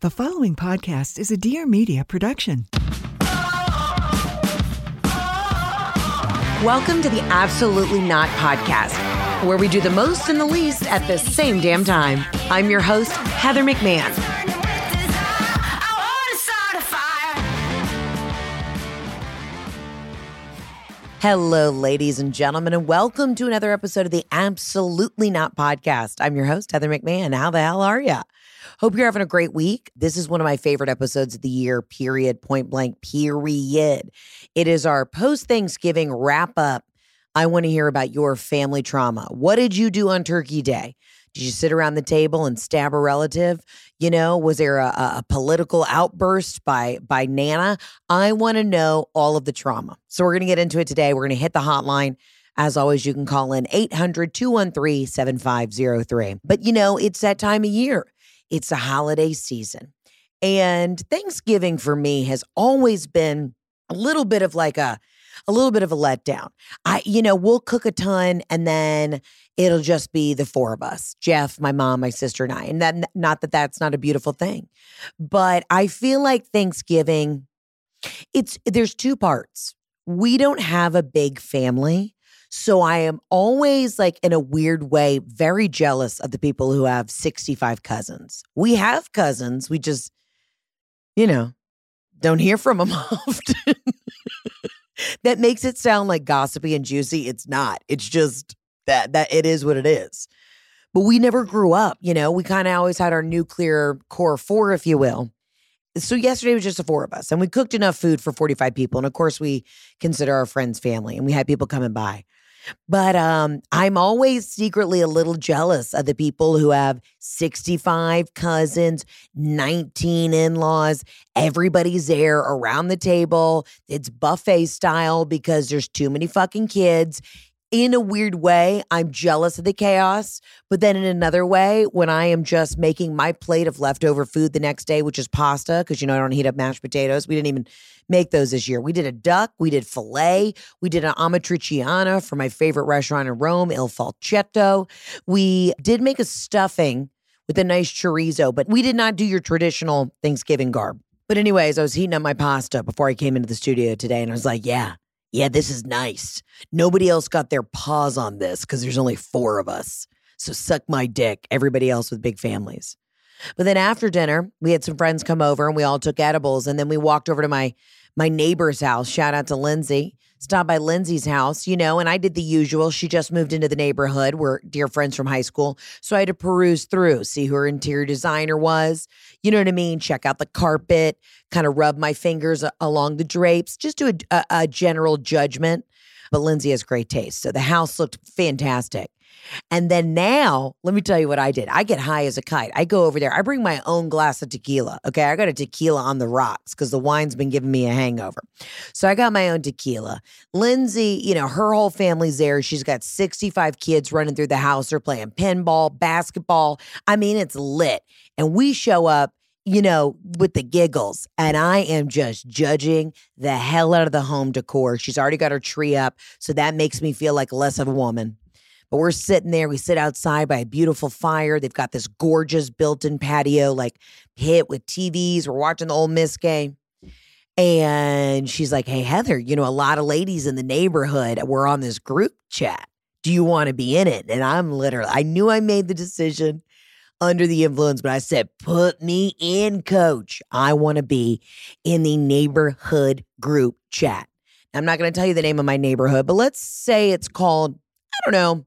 The following podcast is a Dear Media production. Welcome to the Absolutely Not podcast, where we do the most and the least at the same damn time. I'm your host, Heather McMahon. Hello, ladies and gentlemen, and welcome to another episode of the Absolutely Not podcast. I'm your host, Heather McMahon. How the hell are you? Hope you're having a great week. This is one of my favorite episodes of the year, period, point blank, period. It is our post Thanksgiving wrap up. I want to hear about your family trauma. What did you do on Turkey Day? Did you sit around the table and stab a relative? You know, was there a, a political outburst by by Nana? I want to know all of the trauma. So we're going to get into it today. We're going to hit the hotline. As always, you can call in 800 213 7503. But you know, it's that time of year. It's a holiday season. And Thanksgiving for me has always been a little bit of like a a little bit of a letdown. I you know, we'll cook a ton and then it'll just be the four of us. Jeff, my mom, my sister and I. And that not that that's not a beautiful thing. But I feel like Thanksgiving it's there's two parts. We don't have a big family. So I am always like in a weird way very jealous of the people who have 65 cousins. We have cousins, we just you know, don't hear from them often. that makes it sound like gossipy and juicy. It's not. It's just that that it is what it is. But we never grew up, you know. We kind of always had our nuclear core four, if you will. So yesterday was just the four of us, and we cooked enough food for 45 people. And of course, we consider our friends family, and we had people coming by. But um, I'm always secretly a little jealous of the people who have 65 cousins, 19 in laws. Everybody's there around the table. It's buffet style because there's too many fucking kids in a weird way, I'm jealous of the chaos. But then in another way, when I am just making my plate of leftover food the next day, which is pasta, because you know I don't heat up mashed potatoes. We didn't even make those this year. We did a duck, we did filet, we did an amatriciana for my favorite restaurant in Rome, Il Falchetto. We did make a stuffing with a nice chorizo, but we did not do your traditional Thanksgiving garb. But anyways, I was heating up my pasta before I came into the studio today, and I was like, yeah yeah, this is nice. Nobody else got their paws on this because there's only four of us. So suck my dick, everybody else with big families. But then after dinner, we had some friends come over and we all took edibles. And then we walked over to my my neighbor's house. Shout out to Lindsay. Stopped by Lindsay's house, you know, and I did the usual. She just moved into the neighborhood. We're dear friends from high school. So I had to peruse through, see who her interior designer was. You know what I mean? Check out the carpet, kind of rub my fingers uh, along the drapes, just do a, a, a general judgment. But Lindsay has great taste. So the house looked fantastic. And then now, let me tell you what I did. I get high as a kite. I go over there. I bring my own glass of tequila. Okay. I got a tequila on the rocks because the wine's been giving me a hangover. So I got my own tequila. Lindsay, you know, her whole family's there. She's got 65 kids running through the house. They're playing pinball, basketball. I mean, it's lit. And we show up you know, with the giggles. And I am just judging the hell out of the home decor. She's already got her tree up. So that makes me feel like less of a woman. But we're sitting there, we sit outside by a beautiful fire. They've got this gorgeous built in patio, like hit with TVs. We're watching the Ole Miss game. And she's like, Hey, Heather, you know, a lot of ladies in the neighborhood were on this group chat. Do you want to be in it? And I'm literally, I knew I made the decision under the influence, but I said, Put me in, coach. I want to be in the neighborhood group chat. I'm not going to tell you the name of my neighborhood, but let's say it's called, I don't know,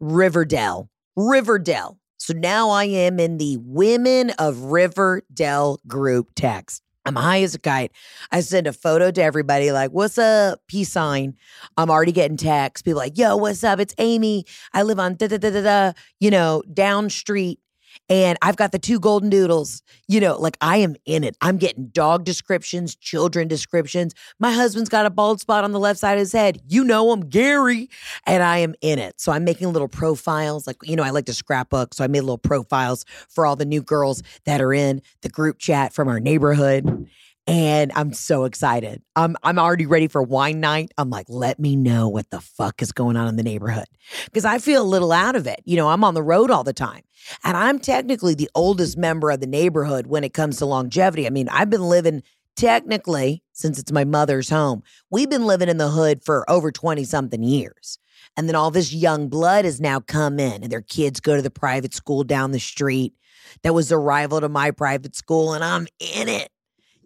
Riverdale. Riverdale. So now I am in the Women of Riverdale group text. I'm high as a kite. I send a photo to everybody, like, what's up? Peace sign. I'm already getting texts. People like, yo, what's up? It's Amy. I live on da da da da da, you know, down street and I've got the two golden doodles. You know, like I am in it. I'm getting dog descriptions, children descriptions. My husband's got a bald spot on the left side of his head. You know him, Gary. And I am in it. So I'm making little profiles. Like, you know, I like to scrapbook. So I made little profiles for all the new girls that are in the group chat from our neighborhood. And I'm so excited. I'm I'm already ready for wine night. I'm like, let me know what the fuck is going on in the neighborhood. Because I feel a little out of it. You know, I'm on the road all the time. And I'm technically the oldest member of the neighborhood when it comes to longevity. I mean, I've been living technically since it's my mother's home. We've been living in the hood for over 20 something years. And then all this young blood has now come in and their kids go to the private school down the street. That was a rival to my private school and I'm in it.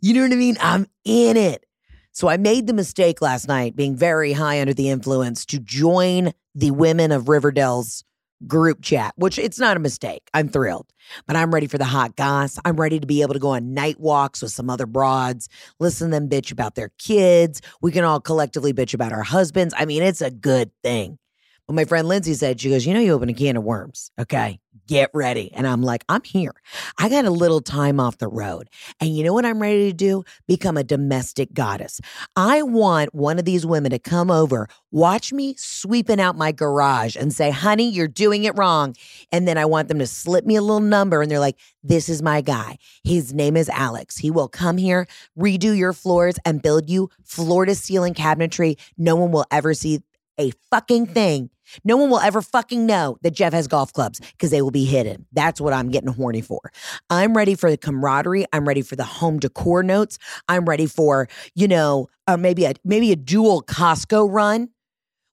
You know what I mean? I'm in it. So I made the mistake last night, being very high under the influence, to join the women of Riverdale's group chat, which it's not a mistake. I'm thrilled, but I'm ready for the hot goss. I'm ready to be able to go on night walks with some other broads, listen to them bitch about their kids. We can all collectively bitch about our husbands. I mean, it's a good thing. My friend Lindsay said, she goes, You know, you open a can of worms. Okay get ready. And I'm like, I'm here. I got a little time off the road. And you know what I'm ready to do? Become a domestic goddess. I want one of these women to come over, watch me sweeping out my garage and say, honey, you're doing it wrong. And then I want them to slip me a little number and they're like, this is my guy. His name is Alex. He will come here, redo your floors, and build you floor to ceiling cabinetry. No one will ever see a fucking thing no one will ever fucking know that Jeff has golf clubs because they will be hidden. That's what I'm getting horny for. I'm ready for the camaraderie. I'm ready for the home decor notes. I'm ready for, you know, uh, maybe a maybe a dual Costco run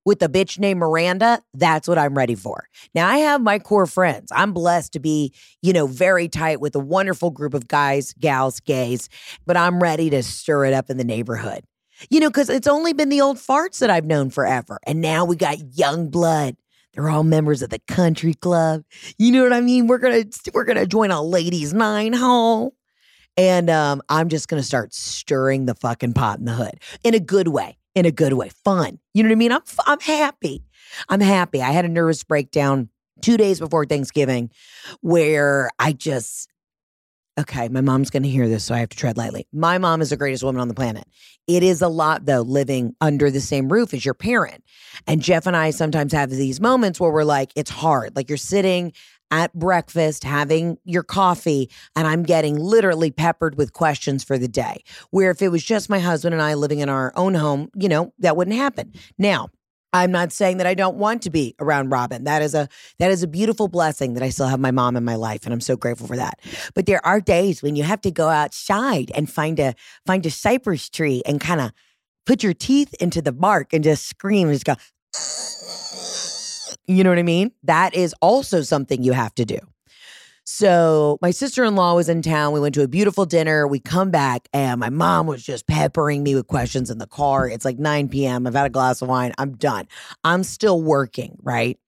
with a bitch named Miranda. That's what I'm ready for. Now I have my core friends. I'm blessed to be, you know, very tight with a wonderful group of guys, gals, gays, but I'm ready to stir it up in the neighborhood. You know, because it's only been the old farts that I've known forever. And now we got young blood. They're all members of the country club. You know what I mean? We're gonna we're gonna join a ladies' nine hole. And um, I'm just gonna start stirring the fucking pot in the hood in a good way, in a good way, fun. You know what I mean? I'm I'm happy. I'm happy. I had a nervous breakdown two days before Thanksgiving, where I just okay, my mom's going to hear this, so I have to tread lightly. My mom is the greatest woman on the planet. It is a lot, though, living under the same roof as your parent. And Jeff and I sometimes have these moments where we're like, it's hard. Like you're sitting at breakfast having your coffee, and I'm getting literally peppered with questions for the day. Where if it was just my husband and I living in our own home, you know, that wouldn't happen. Now, I'm not saying that I don't want to be around Robin. That is a that is a beautiful blessing that I still have my mom in my life and I'm so grateful for that. But there are days when you have to go outside and find a find a cypress tree and kind of put your teeth into the bark and just scream and just go You know what I mean? That is also something you have to do. So my sister-in-law was in town. We went to a beautiful dinner. We come back and my mom was just peppering me with questions in the car. It's like 9 p.m. I've had a glass of wine. I'm done. I'm still working, right?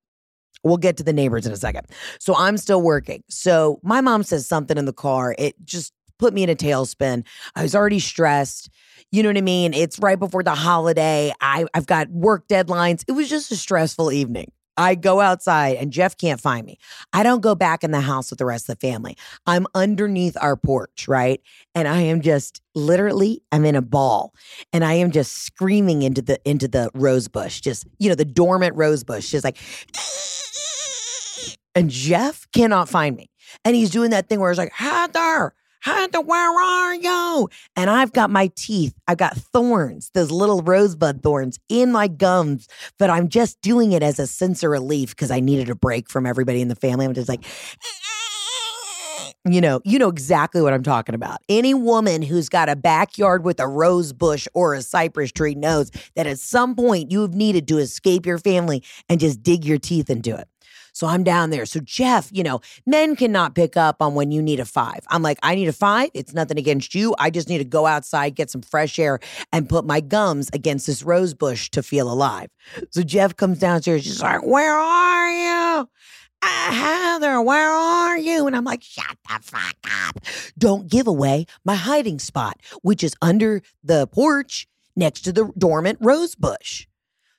We'll get to the neighbors in a second. So I'm still working. So my mom says something in the car. It just put me in a tailspin. I was already stressed. You know what I mean? It's right before the holiday. I, I've got work deadlines. It was just a stressful evening. I go outside and Jeff can't find me. I don't go back in the house with the rest of the family. I'm underneath our porch, right? And I am just literally I'm in a ball and I am just screaming into the into the rose bush, just you know, the dormant rose bush, just like and Jeff cannot find me. And he's doing that thing where he's like, Heather, Heather, where are you? And I've got my teeth, I've got thorns, those little rosebud thorns in my gums, but I'm just doing it as a sense of relief because I needed a break from everybody in the family. I'm just like, you know, you know exactly what I'm talking about. Any woman who's got a backyard with a rose bush or a cypress tree knows that at some point you have needed to escape your family and just dig your teeth into it. So I'm down there. So Jeff, you know, men cannot pick up on when you need a five. I'm like, I need a five. It's nothing against you. I just need to go outside, get some fresh air, and put my gums against this rose bush to feel alive. So Jeff comes downstairs. She's like, Where are you? Uh, Heather, where are you? And I'm like, shut the fuck up. Don't give away my hiding spot, which is under the porch next to the dormant rose bush.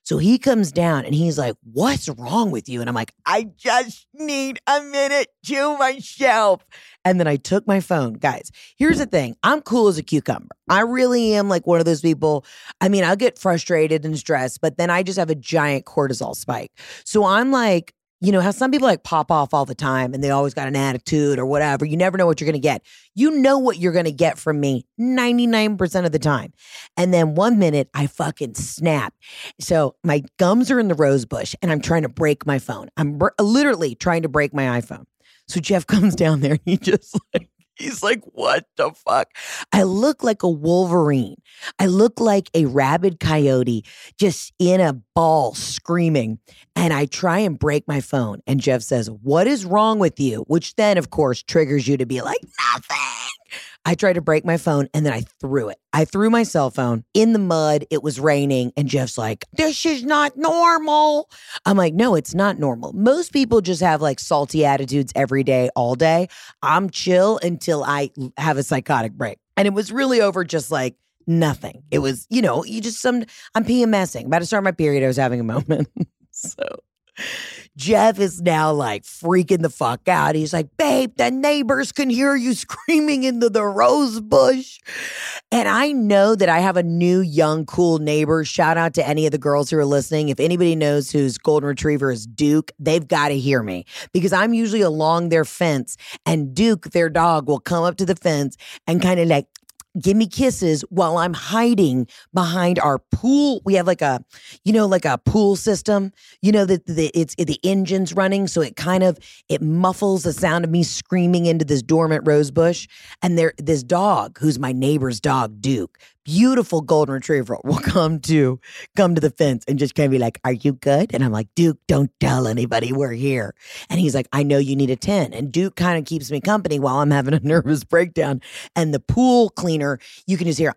So he comes down and he's like, What's wrong with you? And I'm like, I just need a minute to myself. And then I took my phone. Guys, here's the thing I'm cool as a cucumber. I really am like one of those people. I mean, I'll get frustrated and stressed, but then I just have a giant cortisol spike. So I'm like, you know how some people like pop off all the time and they always got an attitude or whatever. You never know what you're going to get. You know what you're going to get from me 99% of the time. And then one minute I fucking snap. So my gums are in the rose bush and I'm trying to break my phone. I'm br- literally trying to break my iPhone. So Jeff comes down there and he just like He's like, what the fuck? I look like a Wolverine. I look like a rabid coyote just in a ball screaming. And I try and break my phone. And Jeff says, What is wrong with you? Which then, of course, triggers you to be like, Nothing. I tried to break my phone and then I threw it. I threw my cell phone in the mud. It was raining. And Jeff's like, This is not normal. I'm like, No, it's not normal. Most people just have like salty attitudes every day, all day. I'm chill until I have a psychotic break. And it was really over just like, Nothing. It was, you know, you just some, I'm PMSing. About to start my period. I was having a moment. so Jeff is now like freaking the fuck out. He's like, babe, the neighbors can hear you screaming into the rose bush. And I know that I have a new, young, cool neighbor. Shout out to any of the girls who are listening. If anybody knows whose golden retriever is Duke, they've got to hear me because I'm usually along their fence and Duke, their dog, will come up to the fence and kind of like give me kisses while I'm hiding behind our pool. We have like a, you know, like a pool system. You know that the it's the engine's running, so it kind of it muffles the sound of me screaming into this dormant rose bush. And there, this dog, who's my neighbor's dog, Duke, beautiful golden retriever will come to come to the fence and just kind of be like, "Are you good?" And I'm like, "Duke, don't tell anybody we're here." And he's like, "I know you need a 10." And Duke kind of keeps me company while I'm having a nervous breakdown. And the pool cleaner, you can just hear,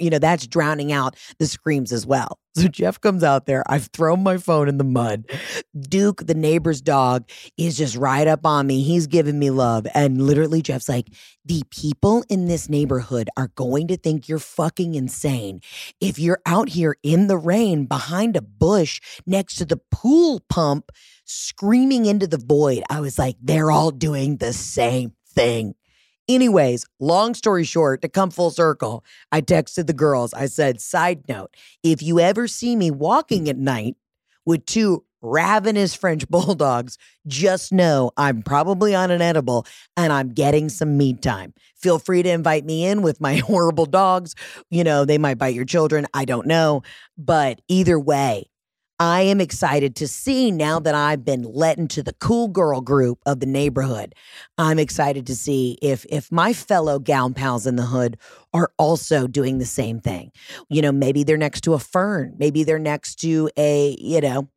you know, that's drowning out the screams as well. So Jeff comes out there. I've thrown my phone in the mud. Duke, the neighbor's dog, is just right up on me. He's giving me love. And literally, Jeff's like, the people in this neighborhood are going to think you're fucking insane. If you're out here in the rain behind a bush next to the pool pump, screaming into the void, I was like, they're all doing the same thing. Anyways, long story short, to come full circle, I texted the girls. I said, side note, if you ever see me walking at night with two ravenous French bulldogs, just know I'm probably on an edible and I'm getting some me time. Feel free to invite me in with my horrible dogs. You know, they might bite your children. I don't know. But either way, I am excited to see now that I've been let into the cool girl group of the neighborhood. I'm excited to see if if my fellow gown pals in the hood are also doing the same thing. You know, maybe they're next to a fern, maybe they're next to a, you know,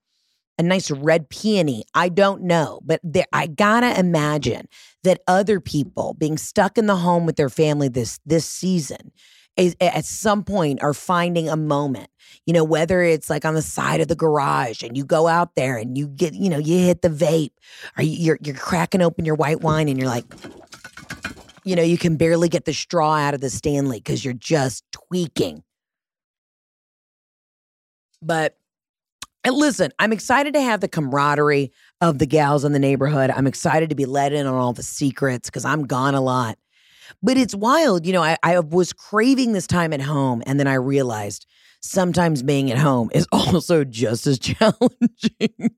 a nice red peony. I don't know, but I gotta imagine that other people being stuck in the home with their family this this season at some point are finding a moment you know, whether it's like on the side of the garage and you go out there and you get, you know, you hit the vape or you're, you're cracking open your white wine and you're like, you know, you can barely get the straw out of the Stanley because you're just tweaking. But listen, I'm excited to have the camaraderie of the gals in the neighborhood. I'm excited to be let in on all the secrets because I'm gone a lot. But it's wild. You know, I, I was craving this time at home. And then I realized sometimes being at home is also just as challenging.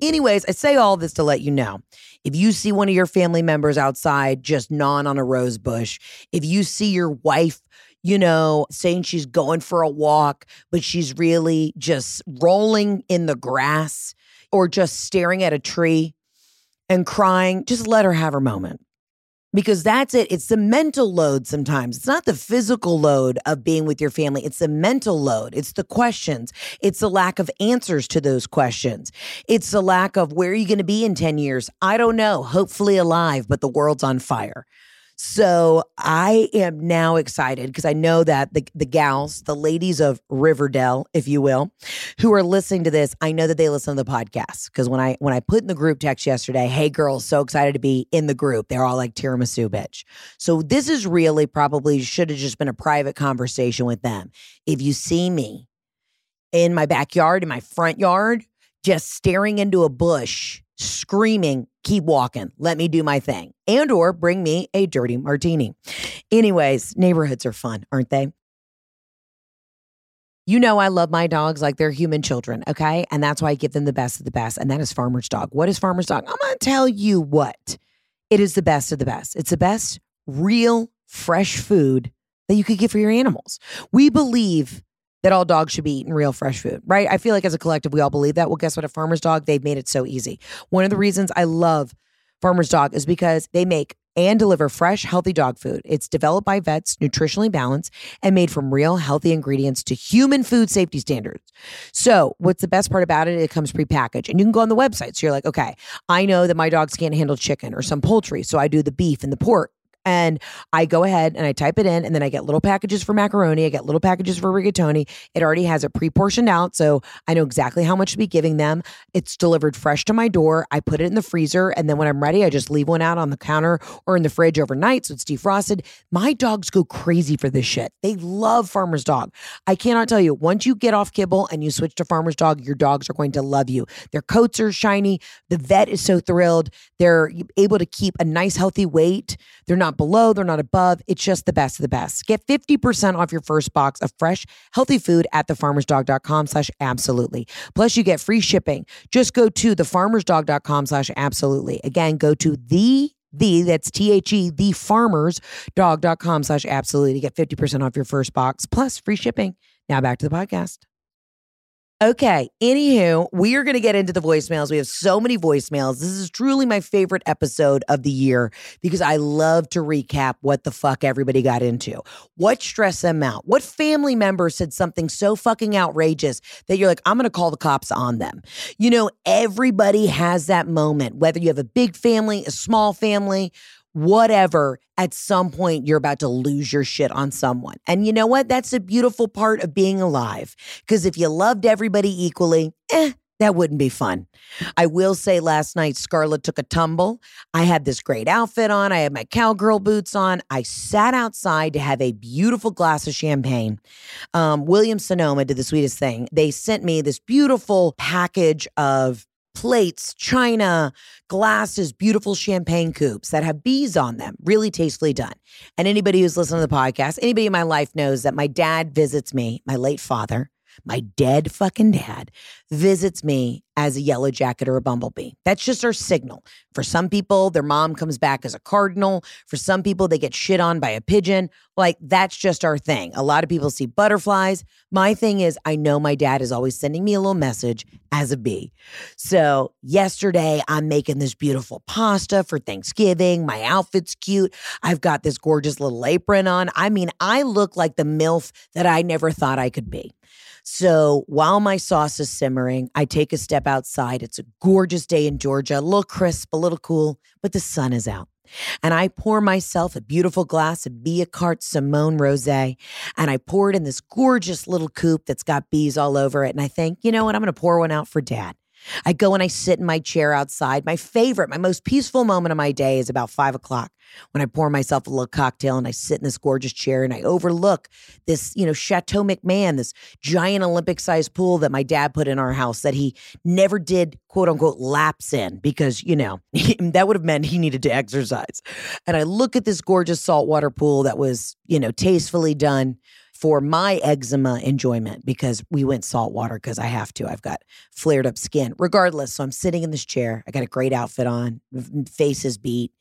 Anyways, I say all this to let you know if you see one of your family members outside just gnawing on a rose bush, if you see your wife, you know, saying she's going for a walk, but she's really just rolling in the grass or just staring at a tree and crying, just let her have her moment because that's it. It's the mental load sometimes. It's not the physical load of being with your family. It's the mental load. It's the questions. It's the lack of answers to those questions. It's the lack of where are you going to be in 10 years? I don't know. Hopefully alive, but the world's on fire. So I am now excited because I know that the, the gals, the ladies of Riverdale, if you will, who are listening to this, I know that they listen to the podcast. Because when I when I put in the group text yesterday, hey girls, so excited to be in the group. They're all like tiramisu bitch. So this is really probably should have just been a private conversation with them. If you see me in my backyard, in my front yard, just staring into a bush screaming, keep walking, let me do my thing, and or bring me a dirty martini. Anyways, neighborhoods are fun, aren't they? You know, I love my dogs like they're human children, okay? And that's why I give them the best of the best. And that is Farmer's Dog. What is Farmer's Dog? I'm to tell you what. It is the best of the best. It's the best real, fresh food that you could get for your animals. We believe that all dogs should be eating real fresh food, right? I feel like as a collective, we all believe that. Well, guess what? A farmer's dog, they've made it so easy. One of the reasons I love Farmer's Dog is because they make and deliver fresh, healthy dog food. It's developed by vets, nutritionally balanced, and made from real, healthy ingredients to human food safety standards. So, what's the best part about it? It comes prepackaged, and you can go on the website. So, you're like, okay, I know that my dogs can't handle chicken or some poultry. So, I do the beef and the pork and I go ahead and I type it in, and then I get little packages for macaroni. I get little packages for rigatoni. It already has it pre portioned out, so I know exactly how much to be giving them. It's delivered fresh to my door. I put it in the freezer, and then when I'm ready, I just leave one out on the counter or in the fridge overnight, so it's defrosted. My dogs go crazy for this shit. They love Farmer's Dog. I cannot tell you. Once you get off kibble and you switch to Farmer's Dog, your dogs are going to love you. Their coats are shiny. The vet is so thrilled. They're able to keep a nice, healthy weight. They're not below, they're not above. It's just the best of the best. Get 50% off your first box of fresh, healthy food at thefarmersdog.com slash absolutely. Plus, you get free shipping. Just go to thefarmersdog.com slash absolutely. Again, go to the the that's t-h-e the farmersdog.com slash absolutely to get 50% off your first box plus free shipping now back to the podcast Okay. Anywho, we are going to get into the voicemails. We have so many voicemails. This is truly my favorite episode of the year because I love to recap what the fuck everybody got into. What stressed them out? What family member said something so fucking outrageous that you're like, I'm going to call the cops on them? You know, everybody has that moment, whether you have a big family, a small family, whatever, at some point you're about to lose your shit on someone. And you know what? That's a beautiful part of being alive. Because if you loved everybody equally, eh, that wouldn't be fun. I will say last night, Scarlett took a tumble. I had this great outfit on. I had my cowgirl boots on. I sat outside to have a beautiful glass of champagne. Um, William Sonoma did the sweetest thing. They sent me this beautiful package of plates, china, glasses, beautiful champagne coupes that have bees on them. Really tastefully done. And anybody who's listening to the podcast, anybody in my life knows that my dad visits me, my late father, my dead fucking dad visits me as a yellow jacket or a bumblebee. That's just our signal. For some people, their mom comes back as a cardinal. For some people, they get shit on by a pigeon. Like, that's just our thing. A lot of people see butterflies. My thing is, I know my dad is always sending me a little message as a bee. So, yesterday, I'm making this beautiful pasta for Thanksgiving. My outfit's cute. I've got this gorgeous little apron on. I mean, I look like the MILF that I never thought I could be. So while my sauce is simmering, I take a step outside. It's a gorgeous day in Georgia, a little crisp, a little cool, but the sun is out. And I pour myself a beautiful glass of Carte Simone Rosé, and I pour it in this gorgeous little coupe that's got bees all over it. And I think, you know what? I'm going to pour one out for dad. I go and I sit in my chair outside. My favorite, my most peaceful moment of my day is about five o'clock when I pour myself a little cocktail and I sit in this gorgeous chair and I overlook this, you know, Chateau McMahon, this giant Olympic sized pool that my dad put in our house that he never did quote unquote laps in because, you know, that would have meant he needed to exercise. And I look at this gorgeous saltwater pool that was, you know, tastefully done for my eczema enjoyment because we went salt water because I have to. I've got flared up skin. Regardless, so I'm sitting in this chair. I got a great outfit on, face is beat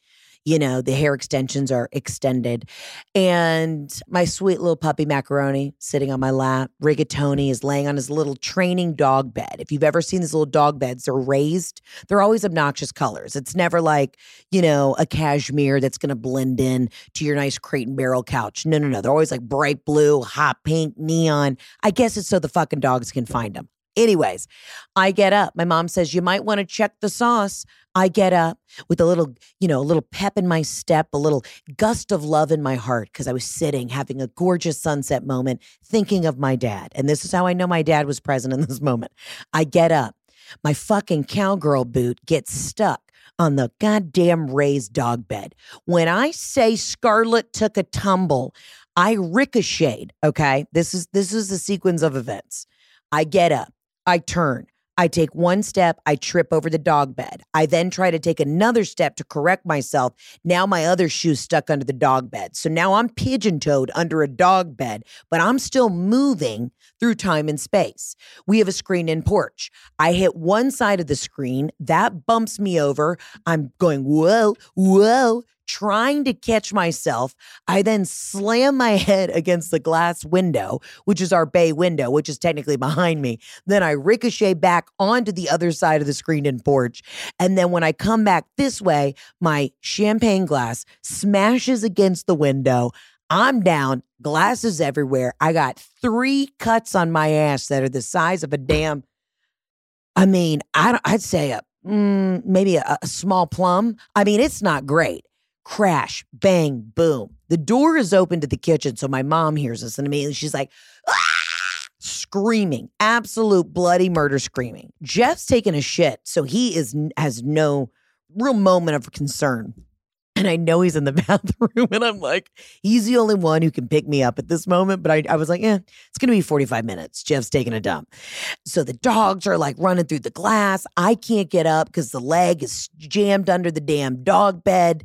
you know, the hair extensions are extended. And my sweet little puppy macaroni sitting on my lap. Rigatoni is laying on his little training dog bed. If you've ever seen these little dog beds, they're raised. They're always obnoxious colors. It's never like, you know, a cashmere that's going to blend in to your nice crate and barrel couch. No, no, no. They're always like bright blue, hot pink, neon. I guess it's so the fucking dogs can find them. Anyways, I get up. My mom says, You might want to check the sauce. I get up with a little, you know, a little pep in my step, a little gust of love in my heart because I was sitting having a gorgeous sunset moment thinking of my dad. And this is how I know my dad was present in this moment. I get up. My fucking cowgirl boot gets stuck on the goddamn raised dog bed. When I say Scarlett took a tumble, I ricocheted, okay? This is this is the sequence of events. I get up. I turn. I take one step, I trip over the dog bed. I then try to take another step to correct myself. Now my other shoe's stuck under the dog bed. So now I'm pigeon toed under a dog bed, but I'm still moving through time and space. We have a screen in porch. I hit one side of the screen, that bumps me over. I'm going, whoa, whoa trying to catch myself. I then slam my head against the glass window, which is our bay window, which is technically behind me. Then I ricochet back onto the other side of the screen and porch. And then when I come back this way, my champagne glass smashes against the window. I'm down, glasses everywhere. I got three cuts on my ass that are the size of a damn. I mean, I, would say a mm, maybe a, a small plum. I mean, it's not great crash, bang, boom. The door is open to the kitchen. So my mom hears us and immediately she's like, ah! screaming, absolute bloody murder screaming. Jeff's taking a shit. So he is has no real moment of concern. And I know he's in the bathroom, and I'm like, he's the only one who can pick me up at this moment. But I, I was like, yeah, it's gonna be 45 minutes. Jeff's taking a dump. So the dogs are like running through the glass. I can't get up because the leg is jammed under the damn dog bed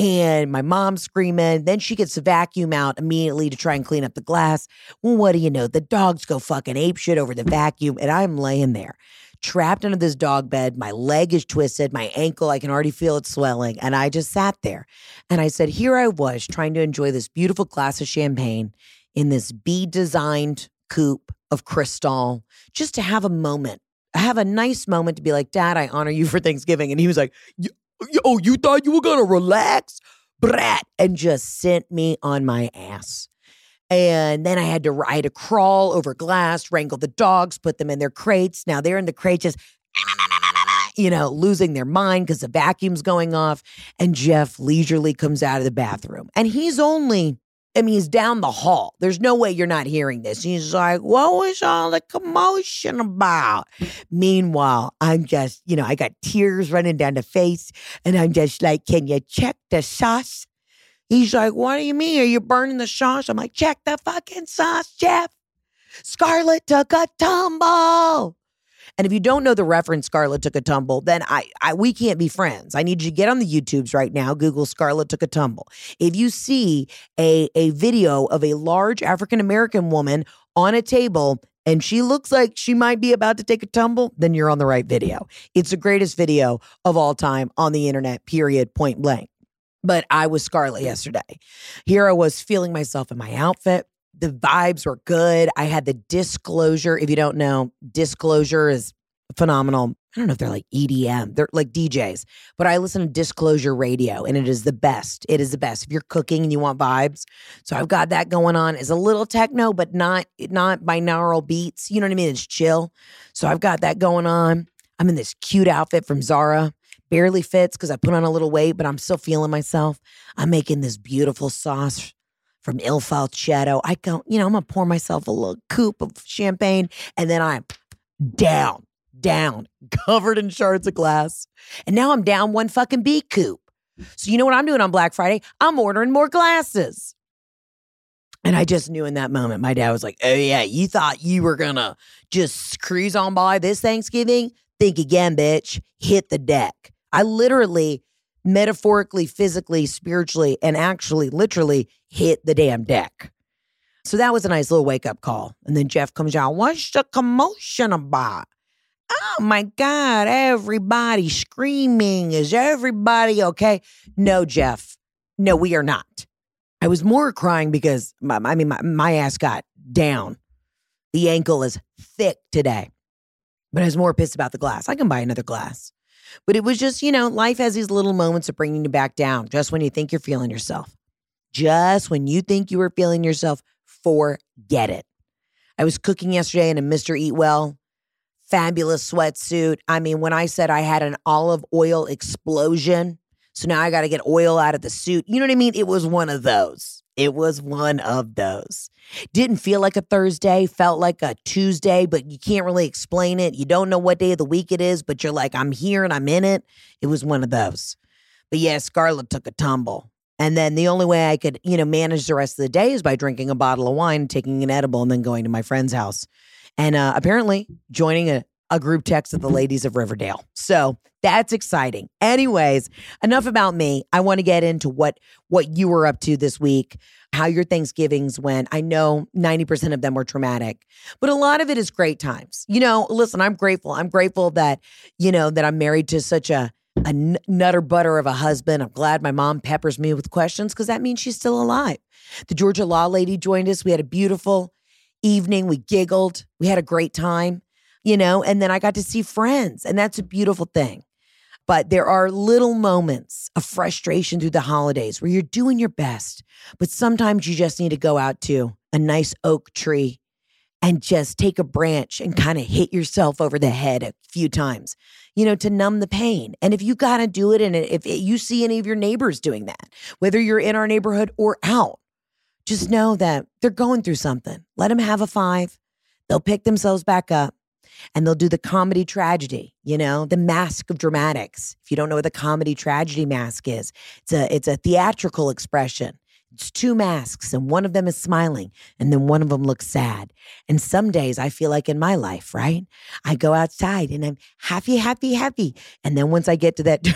and my mom's screaming. Then she gets the vacuum out immediately to try and clean up the glass. Well, what do you know? The dogs go fucking ape shit over the vacuum, and I'm laying there trapped under this dog bed. My leg is twisted, my ankle, I can already feel it swelling. And I just sat there and I said, Here I was trying to enjoy this beautiful glass of champagne in this bee designed coupe of crystal, just to have a moment, have a nice moment to be like, Dad, I honor you for Thanksgiving. And he was like, oh, you thought you were gonna relax? Brat, and just sent me on my ass. And then I had to I had to crawl over glass, wrangle the dogs, put them in their crates. Now they're in the crate just you know, losing their mind because the vacuum's going off. And Jeff leisurely comes out of the bathroom. And he's only I mean, he's down the hall. There's no way you're not hearing this. He's like, what was all the commotion about? Meanwhile, I'm just, you know, I got tears running down the face, and I'm just like, can you check the sauce? He's like, what do you mean? Are you burning the sauce? I'm like, check the fucking sauce, Jeff. Scarlett took a tumble. And if you don't know the reference Scarlett took a tumble, then I, I we can't be friends. I need you to get on the YouTubes right now, Google Scarlett took a tumble. If you see a a video of a large African American woman on a table and she looks like she might be about to take a tumble, then you're on the right video. It's the greatest video of all time on the internet, period, point blank. But I was Scarlett yesterday. Here I was feeling myself in my outfit the vibes were good. I had the disclosure. If you don't know, disclosure is phenomenal. I don't know if they're like EDM, they're like DJs, but I listen to Disclosure Radio and it is the best. It is the best if you're cooking and you want vibes. So I've got that going on. It's a little techno, but not not binaural beats. You know what I mean? It's chill. So I've got that going on. I'm in this cute outfit from Zara. Barely fits because I put on a little weight, but I'm still feeling myself. I'm making this beautiful sauce from Il Falchetto. I go, you know, I'm gonna pour myself a little coupe of champagne, and then I'm down, down, covered in shards of glass. And now I'm down one fucking B coupe. So you know what I'm doing on Black Friday? I'm ordering more glasses. And I just knew in that moment, my dad was like, Oh, yeah, you thought you were gonna just cruise on by this Thanksgiving? Think again, bitch. Hit the deck. I literally metaphorically, physically, spiritually, and actually, literally hit the damn deck. So that was a nice little wake up call. And then Jeff comes out, What's the commotion about? Oh my God, everybody screaming. Is everybody okay? No, Jeff. No, we are not. I was more crying because my, I mean, my, my ass got down. The ankle is thick today. But I was more pissed about the glass. I can buy another glass. But it was just, you know, life has these little moments of bringing you back down just when you think you're feeling yourself. Just when you think you were feeling yourself, forget it. I was cooking yesterday in a Mr. Eat Well fabulous sweatsuit. I mean, when I said I had an olive oil explosion, so now I got to get oil out of the suit. You know what I mean? It was one of those. It was one of those. Didn't feel like a Thursday, felt like a Tuesday, but you can't really explain it. You don't know what day of the week it is, but you're like, I'm here and I'm in it. It was one of those. But yeah, Scarlett took a tumble. And then the only way I could, you know, manage the rest of the day is by drinking a bottle of wine, taking an edible, and then going to my friend's house. And uh, apparently joining a, a group text of the mm-hmm. ladies of Riverdale. So that's exciting. Anyways, enough about me. I want to get into what what you were up to this week, how your Thanksgivings went. I know 90% of them were traumatic, but a lot of it is great times. You know, listen, I'm grateful. I'm grateful that, you know, that I'm married to such a a nutter butter of a husband. I'm glad my mom peppers me with questions because that means she's still alive. The Georgia law lady joined us. We had a beautiful evening. We giggled. We had a great time, you know, and then I got to see friends, and that's a beautiful thing. But there are little moments of frustration through the holidays where you're doing your best, but sometimes you just need to go out to a nice oak tree and just take a branch and kind of hit yourself over the head a few times, you know, to numb the pain. And if you got to do it, and if you see any of your neighbors doing that, whether you're in our neighborhood or out, just know that they're going through something. Let them have a five. They'll pick themselves back up and they'll do the comedy tragedy, you know, the mask of dramatics. If you don't know what the comedy tragedy mask is, it's a it's a theatrical expression it's two masks, and one of them is smiling, and then one of them looks sad. And some days I feel like in my life, right? I go outside and I'm happy, happy, happy. And then once I get to that,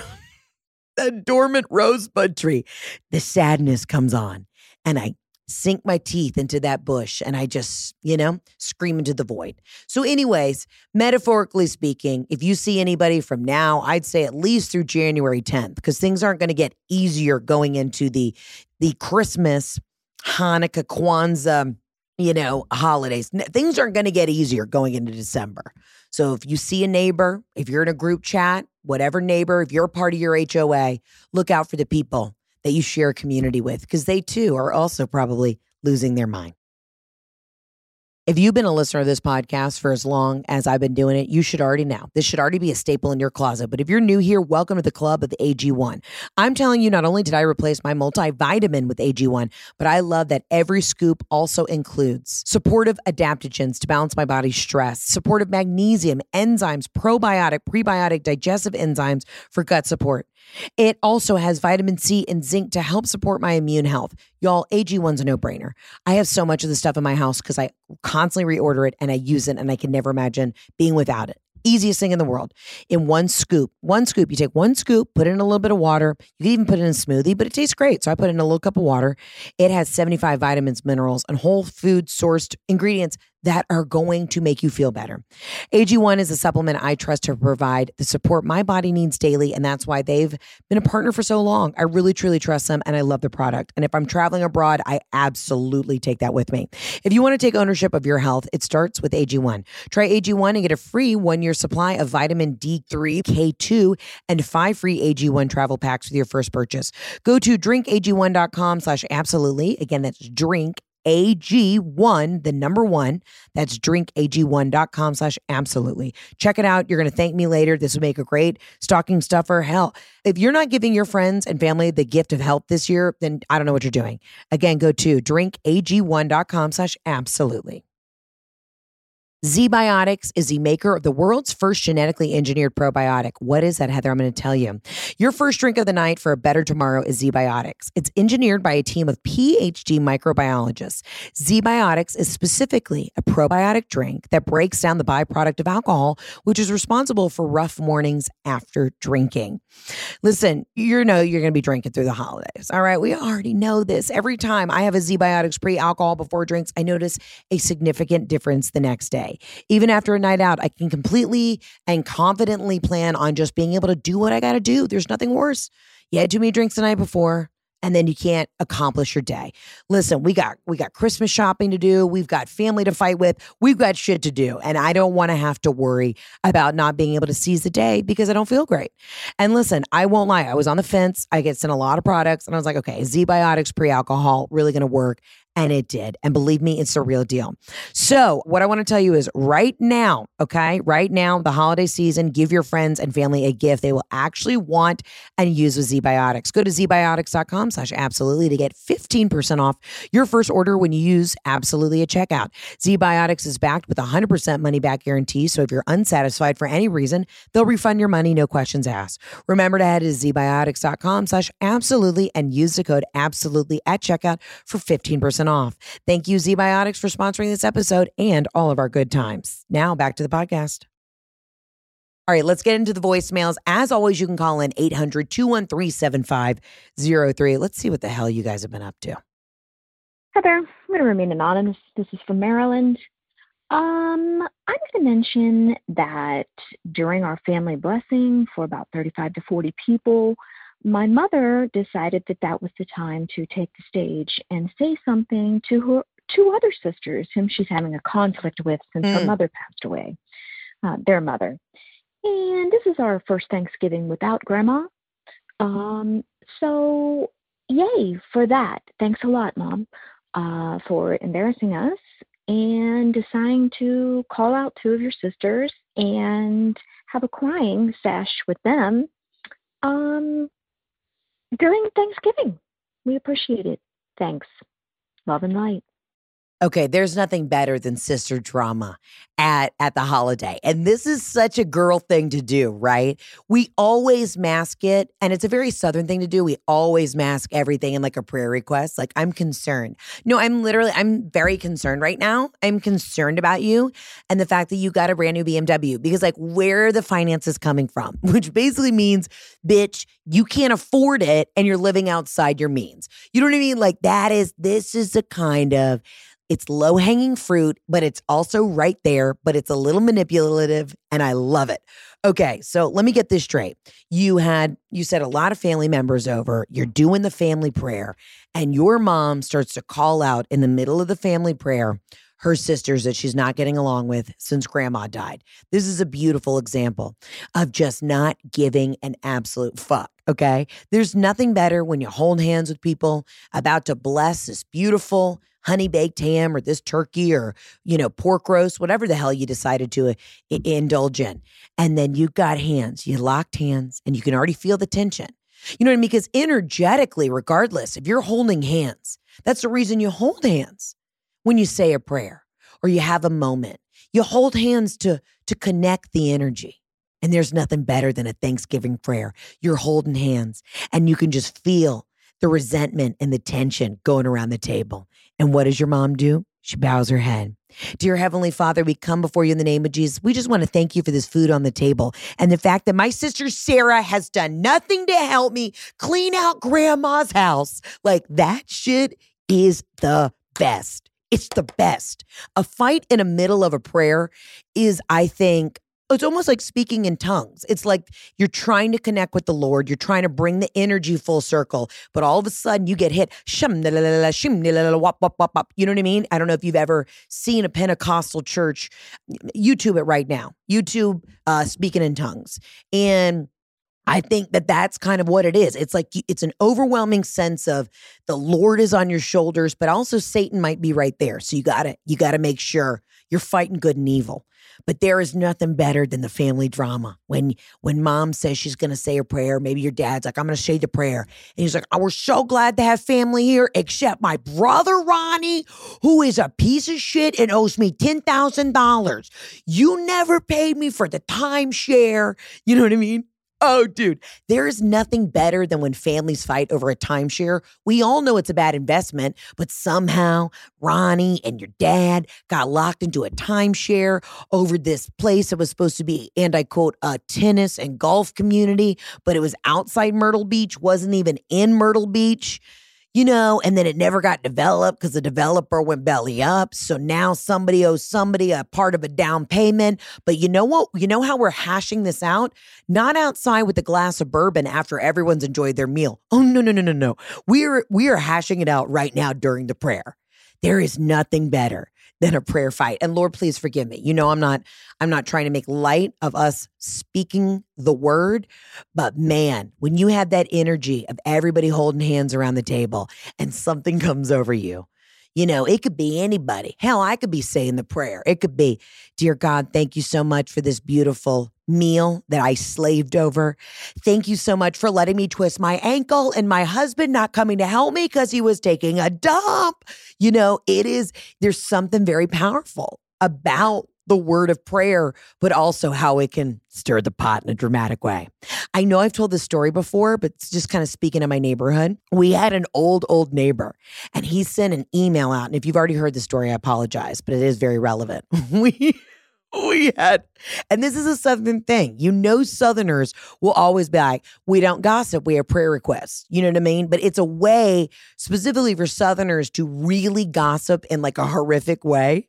that dormant rosebud tree, the sadness comes on. And I sink my teeth into that bush and I just, you know, scream into the void. So, anyways, metaphorically speaking, if you see anybody from now, I'd say at least through January 10th, because things aren't going to get easier going into the the Christmas, Hanukkah, Kwanzaa, you know, holidays. Things aren't going to get easier going into December. So if you see a neighbor, if you're in a group chat, whatever neighbor, if you're part of your HOA, look out for the people that you share a community with because they too are also probably losing their mind. If you've been a listener of this podcast for as long as I've been doing it, you should already know. This should already be a staple in your closet. But if you're new here, welcome to the club of the AG1. I'm telling you, not only did I replace my multivitamin with AG1, but I love that every scoop also includes supportive adaptogens to balance my body's stress, supportive magnesium, enzymes, probiotic, prebiotic, digestive enzymes for gut support. It also has vitamin C and zinc to help support my immune health. Y'all, AG1's a no brainer. I have so much of the stuff in my house because I constantly reorder it and I use it and I can never imagine being without it easiest thing in the world in one scoop. One scoop. You take one scoop, put it in a little bit of water. You can even put it in a smoothie, but it tastes great. So I put in a little cup of water. It has 75 vitamins, minerals, and whole food sourced ingredients that are going to make you feel better. AG1 is a supplement I trust to provide the support my body needs daily, and that's why they've been a partner for so long. I really, truly trust them, and I love the product. And if I'm traveling abroad, I absolutely take that with me. If you want to take ownership of your health, it starts with AG1. Try AG1 and get a free one year supply of vitamin D3, K2, and five free AG1 travel packs with your first purchase. Go to drinkag1.com slash absolutely. Again, that's drink AG1, the number one. That's drinkag1.com slash absolutely. Check it out. You're going to thank me later. This will make a great stocking stuffer. Hell, if you're not giving your friends and family the gift of health this year, then I don't know what you're doing. Again, go to drinkag1.com slash absolutely. ZBiotics is the maker of the world's first genetically engineered probiotic. What is that, Heather? I'm going to tell you. Your first drink of the night for a better tomorrow is ZBiotics. It's engineered by a team of PhD microbiologists. ZBiotics is specifically a probiotic drink that breaks down the byproduct of alcohol, which is responsible for rough mornings after drinking. Listen, you know you're going to be drinking through the holidays. All right. We already know this. Every time I have a ZBiotics pre alcohol before drinks, I notice a significant difference the next day. Even after a night out, I can completely and confidently plan on just being able to do what I got to do. There's nothing worse. You had too many drinks the night before and then you can't accomplish your day. Listen, we got we got Christmas shopping to do, we've got family to fight with, we've got shit to do, and I don't want to have to worry about not being able to seize the day because I don't feel great. And listen, I won't lie, I was on the fence. I get sent a lot of products and I was like, okay, ZBiotics pre-alcohol really going to work. And it did. And believe me, it's a real deal. So, what I want to tell you is right now, okay, right now, the holiday season, give your friends and family a gift they will actually want and use with ZBiotics. Go to zbiotics.com slash absolutely to get 15% off your first order when you use absolutely at checkout. ZBiotics is backed with a 100% money back guarantee. So, if you're unsatisfied for any reason, they'll refund your money, no questions asked. Remember to head to zbiotics.com slash absolutely and use the code absolutely at checkout for 15% off. Thank you, ZBiotics, for sponsoring this episode and all of our good times. Now back to the podcast. All right, let's get into the voicemails. As always, you can call in 800 213 7503. Let's see what the hell you guys have been up to. Hi there. I'm going to remain anonymous. This is from Maryland. Um, I'm going to mention that during our family blessing for about 35 to 40 people, my mother decided that that was the time to take the stage and say something to her two other sisters whom she's having a conflict with since her Mm. mother passed away, uh, their mother. And this is our first Thanksgiving without grandma. Um, so yay for that. Thanks a lot, Mom, uh, for embarrassing us and deciding to call out two of your sisters and have a crying sesh with them um, during Thanksgiving. We appreciate it. Thanks. Love and light. Okay, there's nothing better than sister drama at at the holiday. And this is such a girl thing to do, right? We always mask it, and it's a very southern thing to do. We always mask everything in like a prayer request. Like I'm concerned. No, I'm literally I'm very concerned right now. I'm concerned about you and the fact that you got a brand new BMW because like where are the finances coming from? Which basically means bitch, you can't afford it and you're living outside your means. You know what I mean? Like that is this is a kind of it's low hanging fruit, but it's also right there, but it's a little manipulative and I love it. Okay, so let me get this straight. You had, you said a lot of family members over, you're doing the family prayer, and your mom starts to call out in the middle of the family prayer her sisters that she's not getting along with since grandma died. This is a beautiful example of just not giving an absolute fuck. Okay. There's nothing better when you hold hands with people about to bless this beautiful honey baked ham or this turkey or, you know, pork roast, whatever the hell you decided to uh, indulge in. And then you got hands, you locked hands, and you can already feel the tension. You know what I mean? Because energetically, regardless, if you're holding hands, that's the reason you hold hands when you say a prayer or you have a moment. You hold hands to to connect the energy. And there's nothing better than a Thanksgiving prayer. You're holding hands and you can just feel the resentment and the tension going around the table. And what does your mom do? She bows her head. Dear Heavenly Father, we come before you in the name of Jesus. We just want to thank you for this food on the table and the fact that my sister Sarah has done nothing to help me clean out grandma's house. Like that shit is the best. It's the best. A fight in the middle of a prayer is, I think, it's almost like speaking in tongues. It's like you're trying to connect with the Lord. You're trying to bring the energy full circle, but all of a sudden you get hit. You know what I mean? I don't know if you've ever seen a Pentecostal church. YouTube it right now. YouTube uh, speaking in tongues. And I think that that's kind of what it is. It's like it's an overwhelming sense of the Lord is on your shoulders, but also Satan might be right there. So you gotta you gotta make sure you're fighting good and evil. But there is nothing better than the family drama. When when mom says she's gonna say a prayer, maybe your dad's like, I'm gonna say the prayer. And he's like, oh, we're so glad to have family here, except my brother Ronnie, who is a piece of shit and owes me ten thousand dollars. You never paid me for the timeshare. You know what I mean? Oh, dude, there is nothing better than when families fight over a timeshare. We all know it's a bad investment, but somehow Ronnie and your dad got locked into a timeshare over this place that was supposed to be, and I quote, a tennis and golf community, but it was outside Myrtle Beach, wasn't even in Myrtle Beach you know, and then it never got developed because the developer went belly up. So now somebody owes somebody a part of a down payment. But you know what? You know how we're hashing this out? Not outside with a glass of bourbon after everyone's enjoyed their meal. Oh no, no, no, no, no. We're we are hashing it out right now during the prayer. There is nothing better than a prayer fight. And Lord, please forgive me. You know, I'm not I'm not trying to make light of us speaking the word, but man, when you have that energy of everybody holding hands around the table and something comes over you, you know, it could be anybody. Hell, I could be saying the prayer. It could be, Dear God, thank you so much for this beautiful meal that I slaved over. Thank you so much for letting me twist my ankle and my husband not coming to help me because he was taking a dump. You know, it is, there's something very powerful about the word of prayer, but also how it can stir the pot in a dramatic way. I know I've told this story before, but just kind of speaking of my neighborhood. We had an old, old neighbor, and he sent an email out. And if you've already heard the story, I apologize, but it is very relevant. we we had, and this is a Southern thing. You know, Southerners will always be like, we don't gossip, we have prayer requests. You know what I mean? But it's a way specifically for Southerners to really gossip in like a horrific way.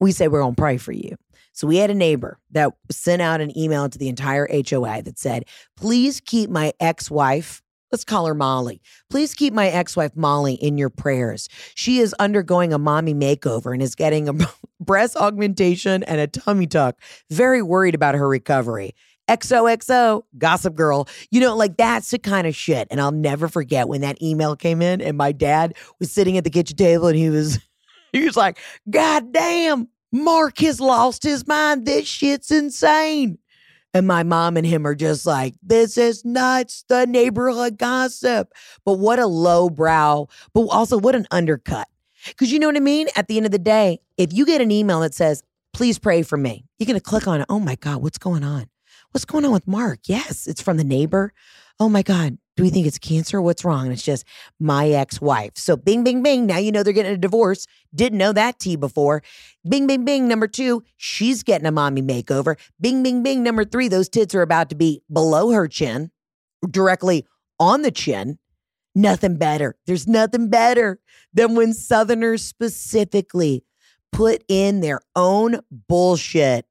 We say, we're going to pray for you. So we had a neighbor that sent out an email to the entire HOA that said, please keep my ex wife Let's call her Molly. Please keep my ex wife Molly in your prayers. She is undergoing a mommy makeover and is getting a breast augmentation and a tummy tuck. Very worried about her recovery. XOXO, gossip girl. You know, like that's the kind of shit. And I'll never forget when that email came in and my dad was sitting at the kitchen table and he was, he was like, God damn, Mark has lost his mind. This shit's insane. And my mom and him are just like, this is nuts, the neighborhood gossip. But what a low brow, but also what an undercut. Because you know what I mean? At the end of the day, if you get an email that says, please pray for me, you're going to click on it. Oh my God, what's going on? What's going on with Mark? Yes, it's from the neighbor. Oh my God, do we think it's cancer? What's wrong? And it's just my ex wife. So, bing, bing, bing. Now you know they're getting a divorce. Didn't know that T before. Bing, bing, bing. Number two, she's getting a mommy makeover. Bing, bing, bing. Number three, those tits are about to be below her chin, directly on the chin. Nothing better. There's nothing better than when Southerners specifically put in their own bullshit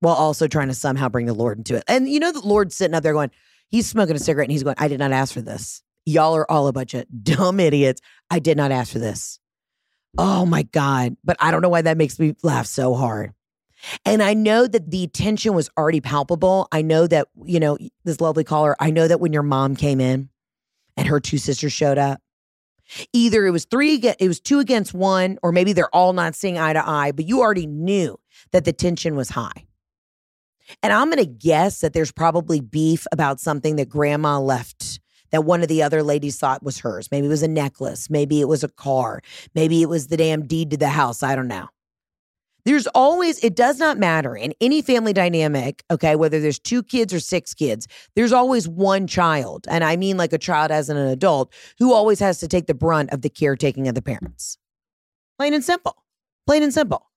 while also trying to somehow bring the Lord into it. And you know, the Lord's sitting up there going, He's smoking a cigarette and he's going, I did not ask for this. Y'all are all a bunch of dumb idiots. I did not ask for this. Oh my God. But I don't know why that makes me laugh so hard. And I know that the tension was already palpable. I know that, you know, this lovely caller, I know that when your mom came in and her two sisters showed up, either it was three, it was two against one, or maybe they're all not seeing eye to eye, but you already knew that the tension was high. And I'm going to guess that there's probably beef about something that grandma left that one of the other ladies thought was hers. Maybe it was a necklace. Maybe it was a car. Maybe it was the damn deed to the house. I don't know. There's always, it does not matter in any family dynamic, okay, whether there's two kids or six kids, there's always one child. And I mean like a child as an adult who always has to take the brunt of the caretaking of the parents. Plain and simple. Plain and simple.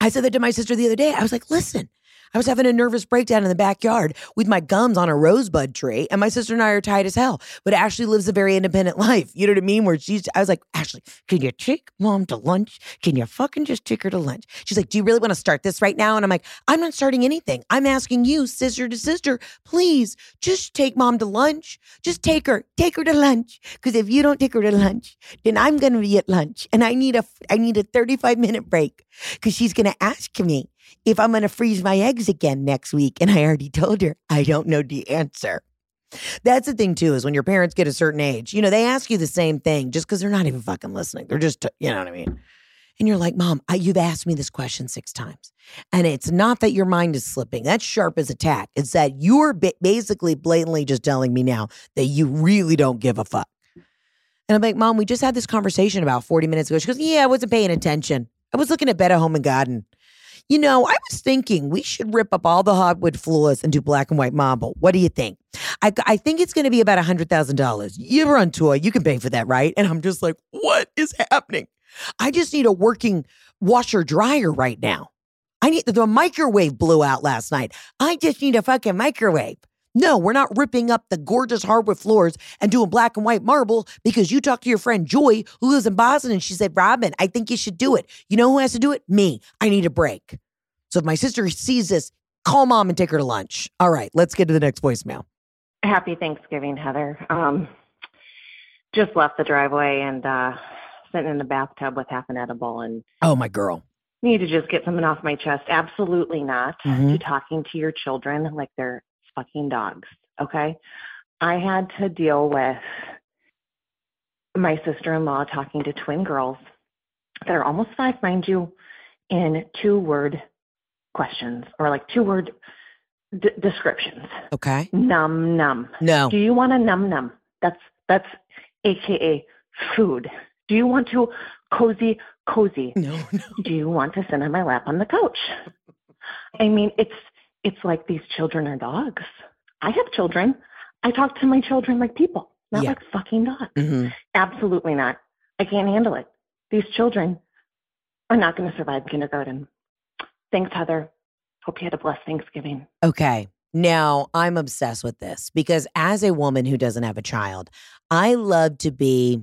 I said that to my sister the other day. I was like, listen, I was having a nervous breakdown in the backyard with my gums on a rosebud tree, and my sister and I are tight as hell. But Ashley lives a very independent life. You know what I mean? Where she's, I was like, Ashley, can you take mom to lunch? Can you fucking just take her to lunch? She's like, Do you really want to start this right now? And I'm like, I'm not starting anything. I'm asking you, sister to sister, please just take mom to lunch. Just take her, take her to lunch. Because if you don't take her to lunch, then I'm gonna be at lunch, and I need a, I need a 35 minute break because she's gonna ask me if I'm going to freeze my eggs again next week. And I already told her I don't know the answer. That's the thing too, is when your parents get a certain age, you know, they ask you the same thing just because they're not even fucking listening. They're just, you know what I mean? And you're like, Mom, I, you've asked me this question six times. And it's not that your mind is slipping. That's sharp as a tack. It's that you're basically blatantly just telling me now that you really don't give a fuck. And I'm like, Mom, we just had this conversation about 40 minutes ago. She goes, Yeah, I wasn't paying attention. I was looking at Better Home and Garden. You know, I was thinking we should rip up all the hardwood floors and do black and white marble. What do you think? I, I think it's going to be about a $100,000. You're on tour. You can pay for that, right? And I'm just like, what is happening? I just need a working washer dryer right now. I need the microwave blew out last night. I just need a fucking microwave. No, we're not ripping up the gorgeous hardwood floors and doing black and white marble because you talked to your friend Joy, who lives in Boston, and she said, Robin, I think you should do it. You know who has to do it? Me. I need a break. So if my sister sees this, call mom and take her to lunch. All right, let's get to the next voicemail. Happy Thanksgiving, Heather. Um, just left the driveway and uh, sitting in the bathtub with half an edible and oh my girl need to just get something off my chest. Absolutely not mm-hmm. to talking to your children like they're fucking dogs. Okay. I had to deal with my sister in law talking to twin girls that are almost five, mind you, in two word questions or like two word d- descriptions. Okay. Num num. No. Do you want a num num? That's that's AKA food. Do you want to cozy cozy? No, no. Do you want to sit on my lap on the couch? I mean, it's it's like these children are dogs. I have children. I talk to my children like people, not yeah. like fucking dogs. Mm-hmm. Absolutely not. I can't handle it. These children are not going to survive kindergarten. Thanks, Heather. Hope you had a blessed Thanksgiving. Okay. Now, I'm obsessed with this because as a woman who doesn't have a child, I love to be,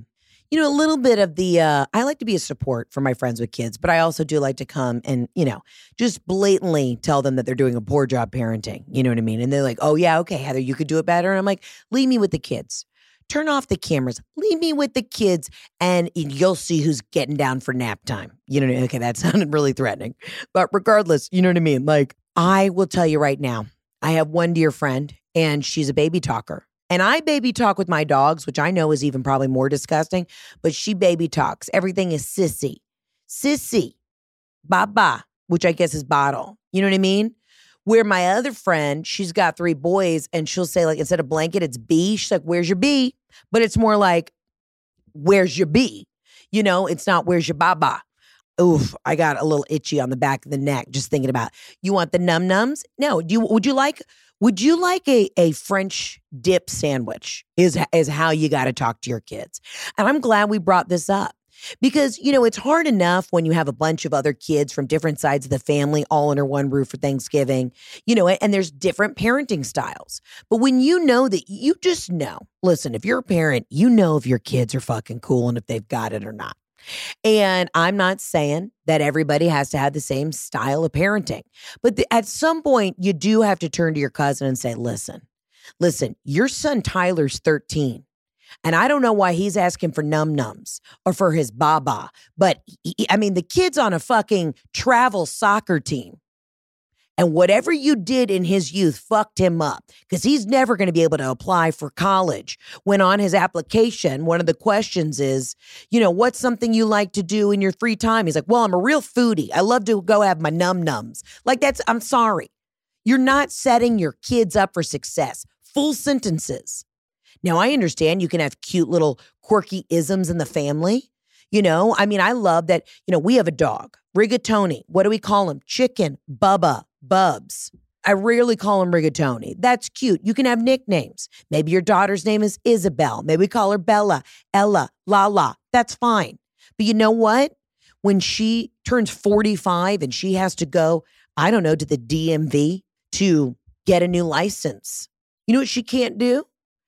you know, a little bit of the, uh, I like to be a support for my friends with kids, but I also do like to come and, you know, just blatantly tell them that they're doing a poor job parenting. You know what I mean? And they're like, oh, yeah, okay, Heather, you could do it better. And I'm like, leave me with the kids. Turn off the cameras. Leave me with the kids, and you'll see who's getting down for nap time. You know, what I mean? okay, that sounded really threatening, but regardless, you know what I mean. Like, I will tell you right now, I have one dear friend, and she's a baby talker. And I baby talk with my dogs, which I know is even probably more disgusting, but she baby talks. Everything is sissy, sissy, baba, which I guess is bottle. You know what I mean? Where my other friend, she's got three boys, and she'll say, like, instead of blanket, it's B. She's like, Where's your B? But it's more like, Where's your B? You know, it's not where's your baba. Oof, I got a little itchy on the back of the neck just thinking about. You want the num nums? No. Do you would you like would you like a a French dip sandwich? Is is how you got to talk to your kids. And I'm glad we brought this up because, you know, it's hard enough when you have a bunch of other kids from different sides of the family all under one roof for Thanksgiving, you know, and there's different parenting styles. But when you know that you just know, listen, if you're a parent, you know if your kids are fucking cool and if they've got it or not. And I'm not saying that everybody has to have the same style of parenting, but the, at some point, you do have to turn to your cousin and say, listen, listen, your son Tyler's 13. And I don't know why he's asking for num nums or for his baba. But he, I mean, the kid's on a fucking travel soccer team. And whatever you did in his youth fucked him up because he's never going to be able to apply for college. When on his application, one of the questions is, you know, what's something you like to do in your free time? He's like, well, I'm a real foodie. I love to go have my num nums. Like, that's, I'm sorry. You're not setting your kids up for success. Full sentences. Now, I understand you can have cute little quirky isms in the family. You know, I mean, I love that, you know, we have a dog, rigatoni. What do we call him? Chicken, Bubba, Bubs. I rarely call him rigatoni. That's cute. You can have nicknames. Maybe your daughter's name is Isabel. Maybe we call her Bella, Ella, Lala. That's fine. But you know what? When she turns 45 and she has to go, I don't know, to the DMV to get a new license, you know what she can't do?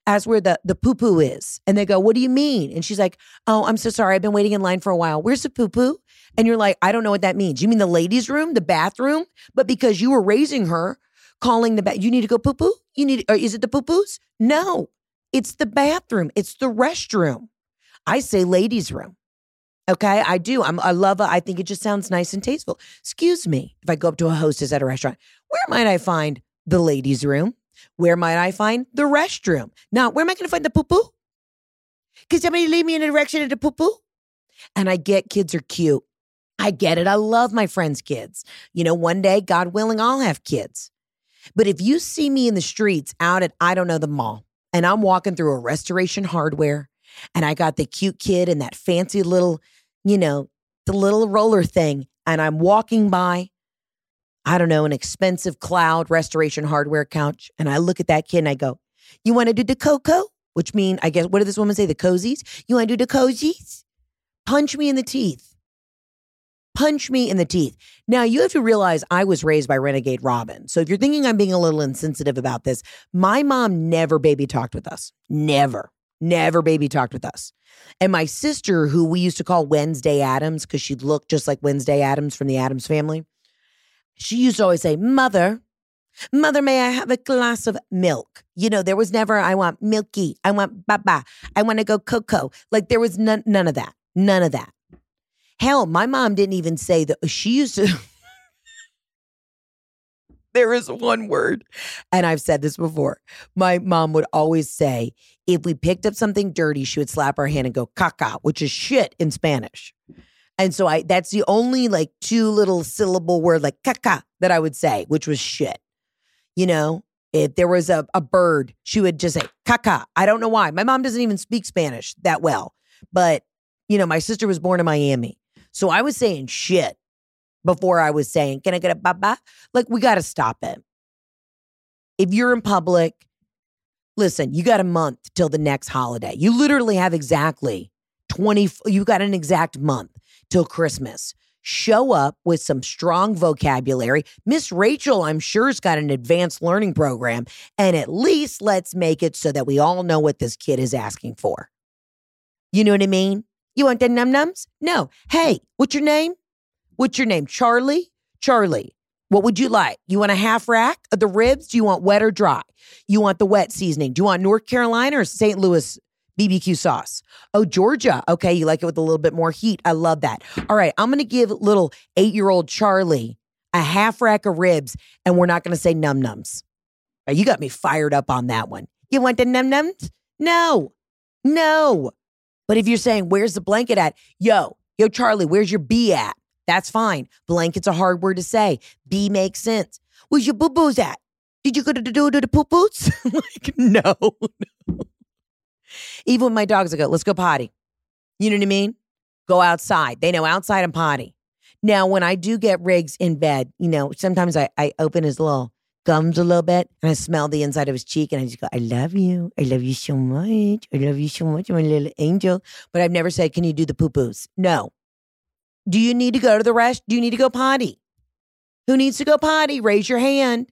Ask where the, the poo poo is. And they go, What do you mean? And she's like, Oh, I'm so sorry. I've been waiting in line for a while. Where's the poo poo? And you're like, I don't know what that means. You mean the ladies' room, the bathroom? But because you were raising her, calling the bath, you need to go poo poo? You need, or is it the poo poos? No, it's the bathroom, it's the restroom. I say ladies' room. Okay, I do. I'm, I love it. I think it just sounds nice and tasteful. Excuse me, if I go up to a hostess at a restaurant, where might I find the ladies' room? Where might I find the restroom? Now, where am I going to find the poo poo? Can somebody lead me in the direction of the poo poo? And I get kids are cute. I get it. I love my friends' kids. You know, one day, God willing, I'll have kids. But if you see me in the streets out at, I don't know, the mall, and I'm walking through a restoration hardware, and I got the cute kid and that fancy little, you know, the little roller thing, and I'm walking by, I don't know, an expensive cloud restoration hardware couch, and I look at that kid and I go, You want to do the cocoa? Which mean, I guess, what did this woman say? The cozies? You want to do the cozies? Punch me in the teeth punch me in the teeth. Now, you have to realize I was raised by Renegade Robin. So if you're thinking I'm being a little insensitive about this, my mom never baby talked with us. Never, never baby talked with us. And my sister, who we used to call Wednesday Addams because she looked just like Wednesday Addams from the Addams family, she used to always say, Mother, Mother, may I have a glass of milk? You know, there was never, I want milky, I want baba, I want to go cocoa. Like there was none, none of that. None of that. Hell, my mom didn't even say that. She used to. there is one word, and I've said this before. My mom would always say, if we picked up something dirty, she would slap her hand and go caca, which is shit in Spanish. And so I that's the only like two little syllable word like caca that I would say, which was shit. You know, if there was a, a bird, she would just say caca. I don't know why. My mom doesn't even speak Spanish that well. But, you know, my sister was born in Miami. So I was saying shit before I was saying, can I get a baba? Like, we got to stop it. If you're in public, listen, you got a month till the next holiday. You literally have exactly 20, you got an exact month till Christmas. show up with some strong vocabulary. Miss Rachel, I'm sure, has got an advanced learning program. And at least let's make it so that we all know what this kid is asking for. You know what I mean? You want the num nums? No. Hey, what's your name? What's your name? Charlie? Charlie. What would you like? You want a half rack of the ribs? Do you want wet or dry? You want the wet seasoning? Do you want North Carolina or St. Louis BBQ sauce? Oh, Georgia. Okay, you like it with a little bit more heat. I love that. All right, I'm going to give little eight year old Charlie a half rack of ribs, and we're not going to say num nums. You got me fired up on that one. You want the num nums? No, no. But if you're saying, where's the blanket at? Yo, yo, Charlie, where's your B at? That's fine. Blanket's a hard word to say. B makes sense. Where's your boo boos at? Did you go to the do to the poo poos? like, no. Even with my dogs, I go, let's go potty. You know what I mean? Go outside. They know outside and potty. Now, when I do get Riggs in bed, you know, sometimes I, I open his little gums a little bit and I smell the inside of his cheek and I just go, I love you. I love you so much. I love you so much, my little angel. But I've never said, Can you do the poo poos? No. Do you need to go to the rest? Do you need to go potty? Who needs to go potty? Raise your hand.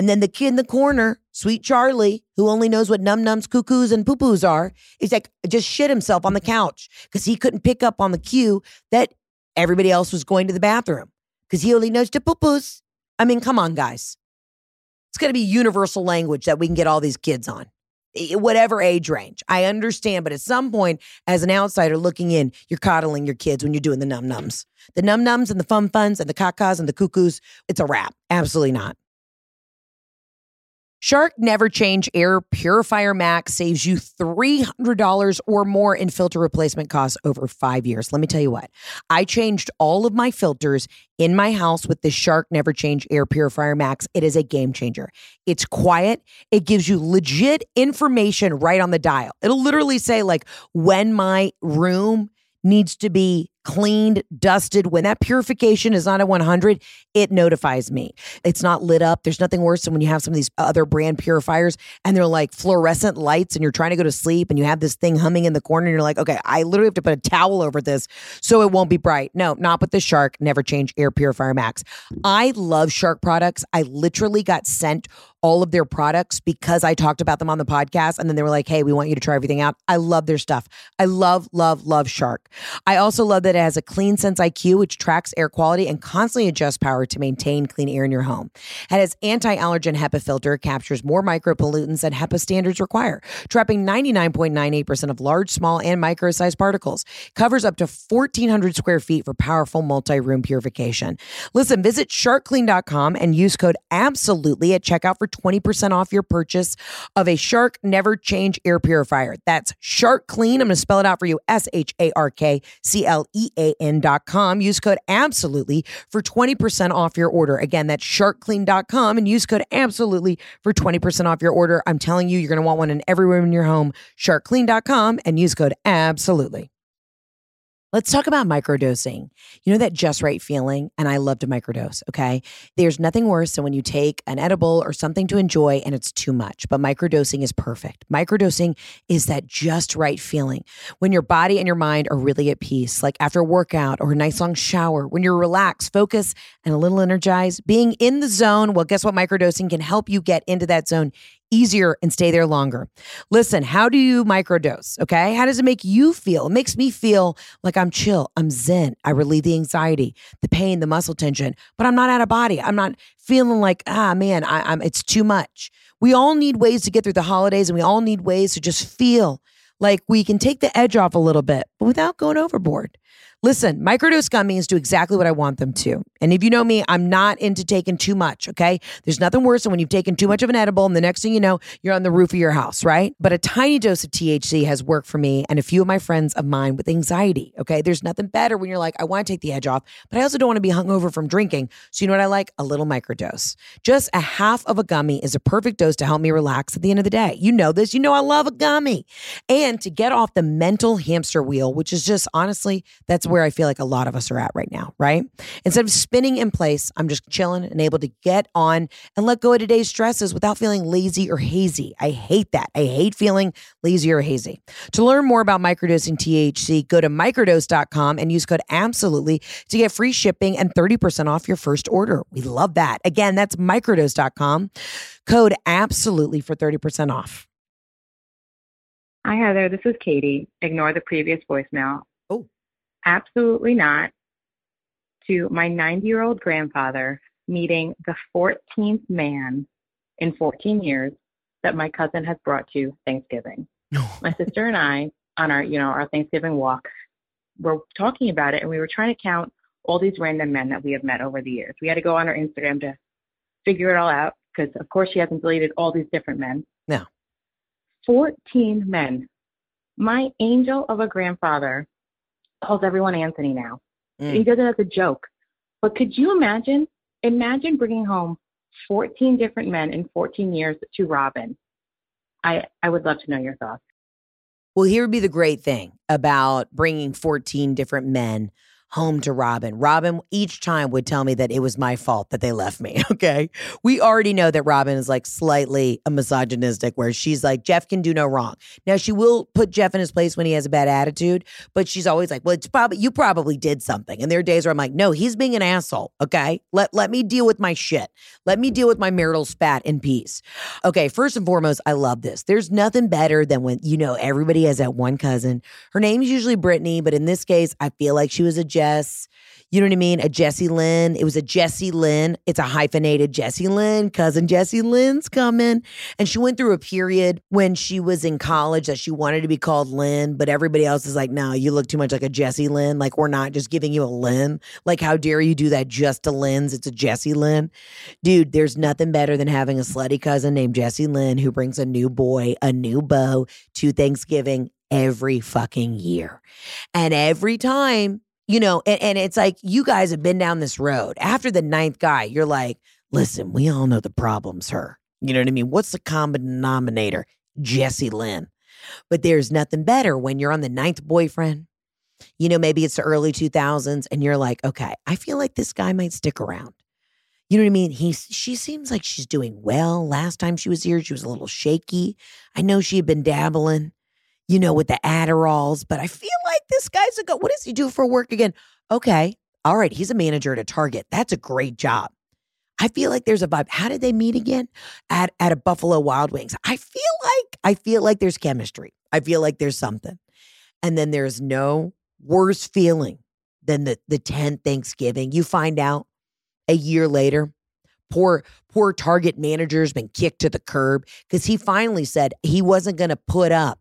And then the kid in the corner, sweet Charlie, who only knows what num nums, cuckoos, and poo poos are, is like just shit himself on the couch because he couldn't pick up on the cue that everybody else was going to the bathroom because he only knows to poo poos. I mean, come on, guys. It's going to be universal language that we can get all these kids on, whatever age range. I understand, but at some point, as an outsider looking in, you're coddling your kids when you're doing the num nums. The num nums and the fun funs and the kakas and the cuckoos, it's a wrap. Absolutely not. Shark Never Change Air Purifier Max saves you $300 or more in filter replacement costs over five years. Let me tell you what, I changed all of my filters in my house with the Shark Never Change Air Purifier Max. It is a game changer. It's quiet, it gives you legit information right on the dial. It'll literally say, like, when my room needs to be cleaned, dusted. When that purification is not at 100, it notifies me. It's not lit up. There's nothing worse than when you have some of these other brand purifiers and they're like fluorescent lights and you're trying to go to sleep and you have this thing humming in the corner and you're like, okay, I literally have to put a towel over this so it won't be bright. No, not with the Shark Never Change Air Purifier Max. I love Shark products. I literally got sent all of their products because I talked about them on the podcast. And then they were like, hey, we want you to try everything out. I love their stuff. I love, love, love Shark. I also love that it has a Clean Sense IQ, which tracks air quality and constantly adjusts power to maintain clean air in your home. It has anti allergen HEPA filter, captures more micropollutants than HEPA standards require, trapping 99.98% of large, small, and micro sized particles. Covers up to 1,400 square feet for powerful multi room purification. Listen, visit sharkclean.com and use code ABSOLUTELY at checkout for 20% off your purchase of a Shark Never Change air purifier. That's Shark Clean. I'm going to spell it out for you S H A R K C L E A N.com. Use code ABSOLUTELY for 20% off your order. Again, that's sharkclean.com and use code ABSOLUTELY for 20% off your order. I'm telling you, you're going to want one in every room in your home. Sharkclean.com and use code ABSOLUTELY. Let's talk about microdosing. You know that just right feeling? And I love to microdose, okay? There's nothing worse than when you take an edible or something to enjoy and it's too much, but microdosing is perfect. Microdosing is that just right feeling when your body and your mind are really at peace, like after a workout or a nice long shower, when you're relaxed, focused, and a little energized. Being in the zone, well, guess what? Microdosing can help you get into that zone easier and stay there longer. Listen, how do you microdose? Okay. How does it make you feel? It makes me feel like I'm chill, I'm zen. I relieve the anxiety, the pain, the muscle tension, but I'm not out of body. I'm not feeling like, ah, man, I, I'm, it's too much. We all need ways to get through the holidays and we all need ways to just feel like we can take the edge off a little bit, but without going overboard. Listen, microdose gummies do exactly what I want them to. And if you know me, I'm not into taking too much, okay? There's nothing worse than when you've taken too much of an edible and the next thing you know, you're on the roof of your house, right? But a tiny dose of THC has worked for me and a few of my friends of mine with anxiety, okay? There's nothing better when you're like, I want to take the edge off, but I also don't want to be hungover from drinking. So you know what I like? A little microdose. Just a half of a gummy is a perfect dose to help me relax at the end of the day. You know this. You know I love a gummy. And to get off the mental hamster wheel, which is just honestly, that's where I feel like a lot of us are at right now, right? Instead of spinning in place, I'm just chilling and able to get on and let go of today's stresses without feeling lazy or hazy. I hate that. I hate feeling lazy or hazy. To learn more about microdosing THC, go to microdose.com and use code absolutely to get free shipping and 30% off your first order. We love that. Again, that's microdose.com. Code absolutely for 30% off. Hi, Heather. This is Katie. Ignore the previous voicemail. Absolutely not. To my 90 year old grandfather meeting the 14th man in 14 years that my cousin has brought to Thanksgiving. My sister and I, on our, you know, our Thanksgiving walk, were talking about it and we were trying to count all these random men that we have met over the years. We had to go on our Instagram to figure it all out because, of course, she hasn't deleted all these different men. No. 14 men. My angel of a grandfather calls everyone Anthony now. Mm. He does it as a joke. But could you imagine? Imagine bringing home 14 different men in 14 years to Robin. I, I would love to know your thoughts. Well, here would be the great thing about bringing 14 different men home to Robin. Robin each time would tell me that it was my fault that they left me. Okay. We already know that Robin is like slightly a misogynistic, where she's like, Jeff can do no wrong. Now, she will put Jeff in his place when he has a bad attitude, but she's always like, well, it's probably, you probably did something. And there are days where I'm like, no, he's being an asshole. Okay. Let, let me deal with my shit. Let me deal with my marital spat in peace. Okay. First and foremost, I love this. There's nothing better than when, you know, everybody has that one cousin. Her name's usually Brittany, but in this case, I feel like she was a Jess. You know what I mean? A Jesse Lynn. It was a Jesse Lynn. It's a hyphenated Jesse Lynn. Cousin Jesse Lynn's coming. And she went through a period when she was in college that she wanted to be called Lynn, but everybody else is like, no, you look too much like a Jesse Lynn. Like, we're not just giving you a Lynn. Like, how dare you do that just to Lynn's? It's a Jesse Lynn. Dude, there's nothing better than having a slutty cousin named Jesse Lynn who brings a new boy, a new beau to Thanksgiving every fucking year. And every time you know, and, and it's like you guys have been down this road. After the ninth guy, you're like, listen, we all know the problem's her. You know what I mean? What's the common denominator? Jesse Lynn. But there's nothing better when you're on the ninth boyfriend. You know, maybe it's the early 2000s and you're like, okay, I feel like this guy might stick around. You know what I mean? He's she seems like she's doing well. Last time she was here, she was a little shaky. I know she had been dabbling you know, with the Adderalls, but I feel like this guy's a go. What does he do for work again? Okay. All right. He's a manager at a Target. That's a great job. I feel like there's a vibe. How did they meet again? At at a Buffalo Wild Wings. I feel like I feel like there's chemistry. I feel like there's something. And then there's no worse feeling than the the 10th Thanksgiving. You find out a year later, poor poor Target manager's been kicked to the curb because he finally said he wasn't going to put up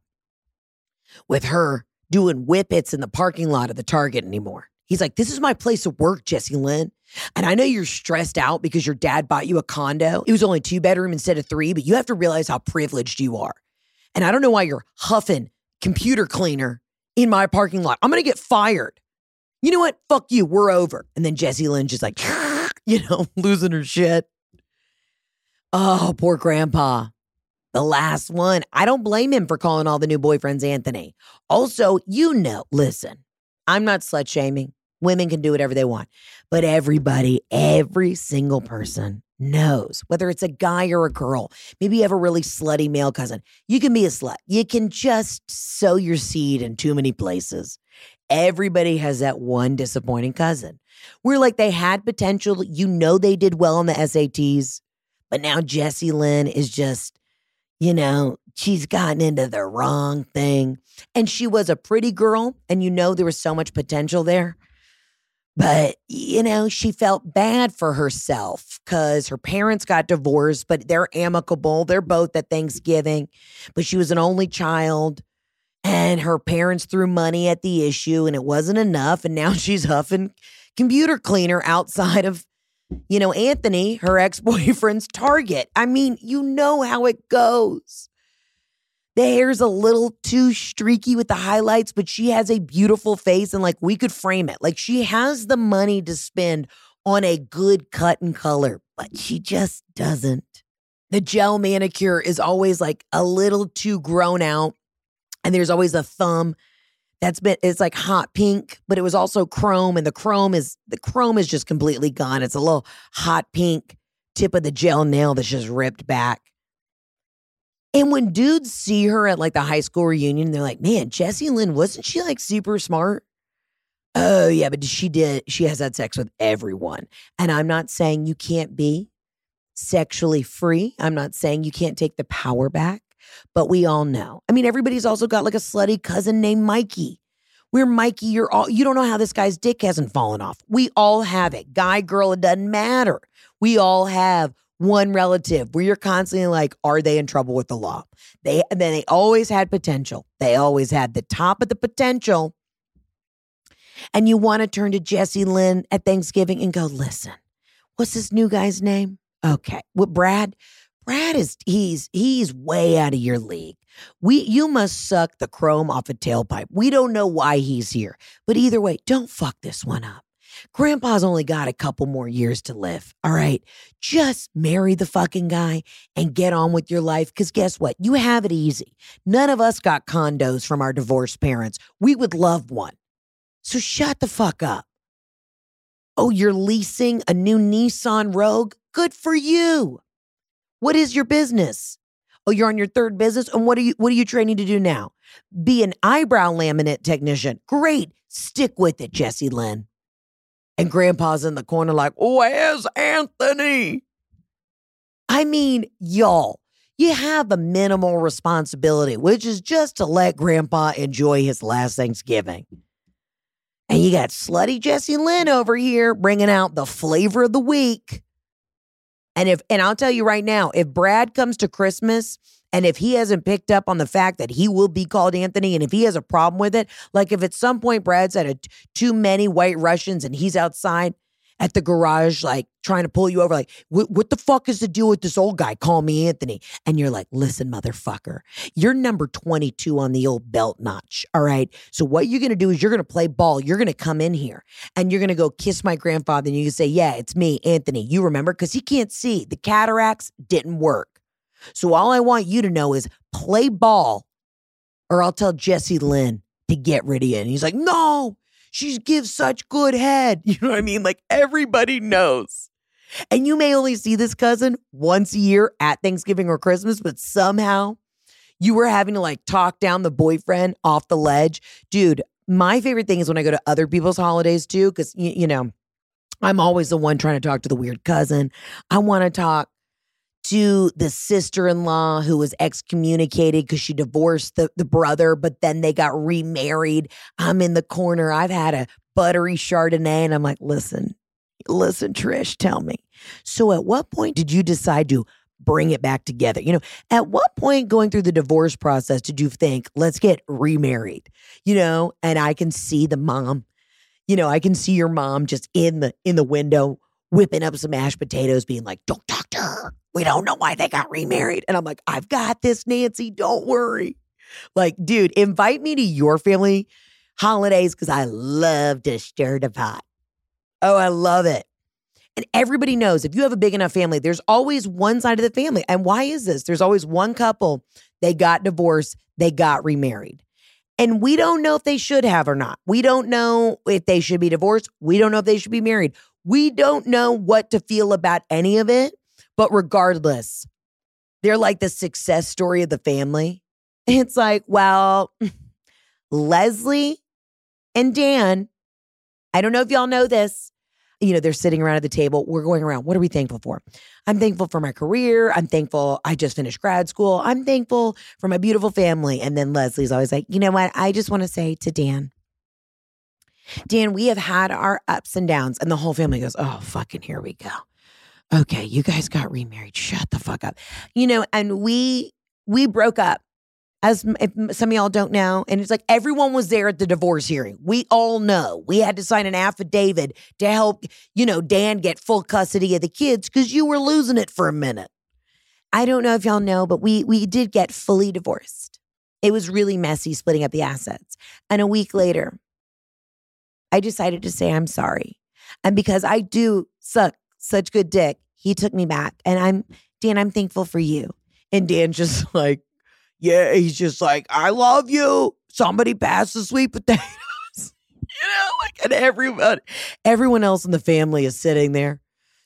with her doing whippets in the parking lot of the Target anymore. He's like, This is my place of work, Jesse Lynn. And I know you're stressed out because your dad bought you a condo. It was only two bedroom instead of three, but you have to realize how privileged you are. And I don't know why you're huffing computer cleaner in my parking lot. I'm going to get fired. You know what? Fuck you. We're over. And then Jesse Lynn just like, you know, losing her shit. Oh, poor grandpa the last one. I don't blame him for calling all the new boyfriends Anthony. Also, you know, listen, I'm not slut shaming. Women can do whatever they want. But everybody, every single person knows, whether it's a guy or a girl, maybe you have a really slutty male cousin. You can be a slut. You can just sow your seed in too many places. Everybody has that one disappointing cousin We're like, they had potential. You know, they did well on the SATs, but now Jessie Lynn is just you know, she's gotten into the wrong thing. And she was a pretty girl, and you know, there was so much potential there. But, you know, she felt bad for herself because her parents got divorced, but they're amicable. They're both at Thanksgiving, but she was an only child. And her parents threw money at the issue, and it wasn't enough. And now she's huffing computer cleaner outside of you know, Anthony, her ex boyfriend's target. I mean, you know how it goes. The hair's a little too streaky with the highlights, but she has a beautiful face and like we could frame it. Like she has the money to spend on a good cut and color, but she just doesn't. The gel manicure is always like a little too grown out, and there's always a thumb that's been it's like hot pink, but it was also chrome, and the chrome is the chrome is just completely gone. It's a little hot pink tip of the gel nail that's just ripped back. And when dudes see her at like the high school reunion, they're like, man, Jessie Lynn, wasn't she like super smart? Oh, yeah, but she did. She has had sex with everyone. And I'm not saying you can't be sexually free. I'm not saying you can't take the power back, but we all know. I mean, everybody's also got like a slutty cousin named Mikey. We're Mikey, you're all, you don't know how this guy's dick hasn't fallen off. We all have it. Guy, girl, it doesn't matter. We all have one relative where you're constantly like, are they in trouble with the law? They then they always had potential. They always had the top of the potential. And you want to turn to Jesse Lynn at Thanksgiving and go, listen, what's this new guy's name? Okay. What Brad? Brad is he's he's way out of your league. We you must suck the chrome off a tailpipe. We don't know why he's here. But either way, don't fuck this one up. Grandpa's only got a couple more years to live. All right. Just marry the fucking guy and get on with your life. Because guess what? You have it easy. None of us got condos from our divorced parents. We would love one. So shut the fuck up. Oh, you're leasing a new Nissan Rogue? Good for you. What is your business? Oh, you're on your third business? And what are you what are you training to do now? Be an eyebrow laminate technician. Great. Stick with it, Jesse Lynn. And grandpa's in the corner, like, where's Anthony? I mean, y'all, you have a minimal responsibility, which is just to let grandpa enjoy his last Thanksgiving. And you got slutty Jesse Lynn over here bringing out the flavor of the week. And if, and I'll tell you right now, if Brad comes to Christmas and if he hasn't picked up on the fact that he will be called Anthony, and if he has a problem with it, like if at some point Brad's a, too many white Russians and he's outside at the garage, like trying to pull you over, like, what the fuck is the deal with this old guy? Call me Anthony. And you're like, listen, motherfucker, you're number 22 on the old belt notch. All right. So what you're going to do is you're going to play ball. You're going to come in here and you're going to go kiss my grandfather. And you can say, yeah, it's me, Anthony. You remember? Because he can't see. The cataracts didn't work. So all I want you to know is play ball, or I'll tell Jesse Lynn to get rid of you. And he's like, no, she gives such good head. You know what I mean? Like everybody knows. And you may only see this cousin once a year at Thanksgiving or Christmas, but somehow you were having to like talk down the boyfriend off the ledge. Dude, my favorite thing is when I go to other people's holidays too, because, you, you know, I'm always the one trying to talk to the weird cousin. I want to talk to the sister-in-law who was excommunicated because she divorced the, the brother, but then they got remarried. I'm in the corner. I've had a buttery Chardonnay, and I'm like, listen, listen, Trish, tell me. So at what point did you decide to bring it back together? You know, at what point going through the divorce process did you think, let's get remarried? You know, and I can see the mom, you know, I can see your mom just in the in the window whipping up some mashed potatoes, being like, don't talk to her. We don't know why they got remarried. And I'm like, I've got this, Nancy. Don't worry. Like, dude, invite me to your family holidays because I love to stir the pot. Oh, I love it. And everybody knows if you have a big enough family, there's always one side of the family. And why is this? There's always one couple, they got divorced, they got remarried. And we don't know if they should have or not. We don't know if they should be divorced. We don't know if they should be married. We don't know what to feel about any of it. But regardless, they're like the success story of the family. It's like, well, Leslie and Dan, I don't know if y'all know this. You know, they're sitting around at the table. We're going around. What are we thankful for? I'm thankful for my career. I'm thankful I just finished grad school. I'm thankful for my beautiful family. And then Leslie's always like, you know what? I just want to say to Dan, Dan, we have had our ups and downs. And the whole family goes, oh, fucking here we go okay, you guys got remarried. Shut the fuck up. You know, and we we broke up. As some of y'all don't know, and it's like everyone was there at the divorce hearing. We all know we had to sign an affidavit to help, you know, Dan get full custody of the kids because you were losing it for a minute. I don't know if y'all know, but we we did get fully divorced. It was really messy splitting up the assets. And a week later, I decided to say I'm sorry. And because I do suck such good dick. He took me back. And I'm, Dan, I'm thankful for you. And Dan just like, Yeah, he's just like, I love you. Somebody pass the sweet potatoes. you know, like, and everyone, everyone else in the family is sitting there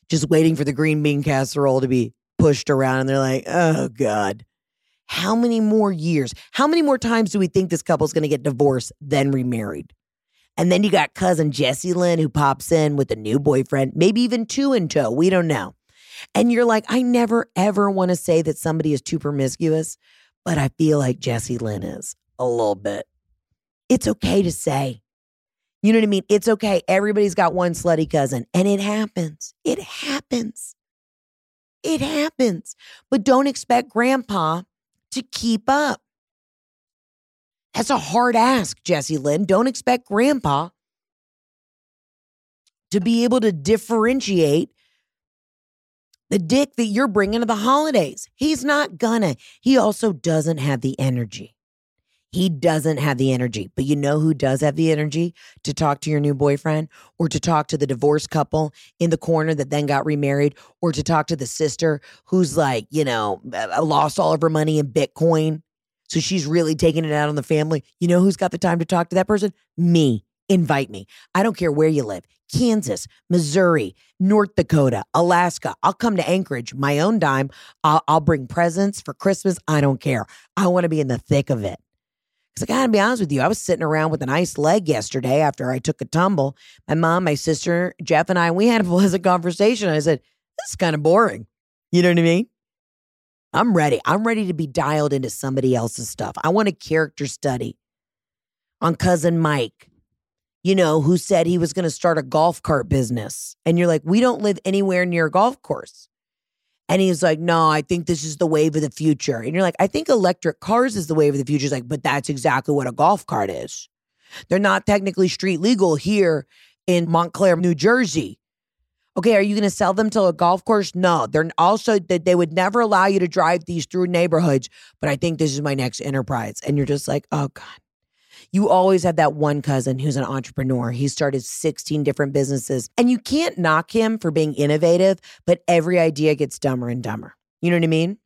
just waiting for the green bean casserole to be pushed around. And they're like, oh God, how many more years? How many more times do we think this couple's going to get divorced, then remarried? And then you got cousin Jessie Lynn who pops in with a new boyfriend, maybe even two in tow. We don't know. And you're like, I never ever want to say that somebody is too promiscuous, but I feel like Jessie Lynn is a little bit. It's okay to say. You know what I mean? It's okay. Everybody's got one slutty cousin, and it happens. It happens. It happens. But don't expect grandpa to keep up. That's a hard ask, Jesse Lynn. Don't expect grandpa to be able to differentiate the dick that you're bringing to the holidays. He's not gonna. He also doesn't have the energy. He doesn't have the energy. But you know who does have the energy to talk to your new boyfriend or to talk to the divorced couple in the corner that then got remarried or to talk to the sister who's like, you know, uh, lost all of her money in Bitcoin. So she's really taking it out on the family. You know who's got the time to talk to that person? Me. Invite me. I don't care where you live. Kansas, Missouri, North Dakota, Alaska. I'll come to Anchorage, my own dime. I'll, I'll bring presents for Christmas. I don't care. I want to be in the thick of it. Because I gotta be honest with you, I was sitting around with an nice leg yesterday after I took a tumble. My mom, my sister, Jeff, and I, we had a pleasant conversation. I said, This is kind of boring. You know what I mean? I'm ready. I'm ready to be dialed into somebody else's stuff. I want a character study on cousin Mike, you know, who said he was going to start a golf cart business. And you're like, we don't live anywhere near a golf course. And he's like, no, I think this is the wave of the future. And you're like, I think electric cars is the wave of the future. He's like, but that's exactly what a golf cart is. They're not technically street legal here in Montclair, New Jersey. Okay, are you going to sell them to a golf course? No. They're also that they would never allow you to drive these through neighborhoods, but I think this is my next enterprise. And you're just like, "Oh god." You always have that one cousin who's an entrepreneur. He started 16 different businesses. And you can't knock him for being innovative, but every idea gets dumber and dumber. You know what I mean?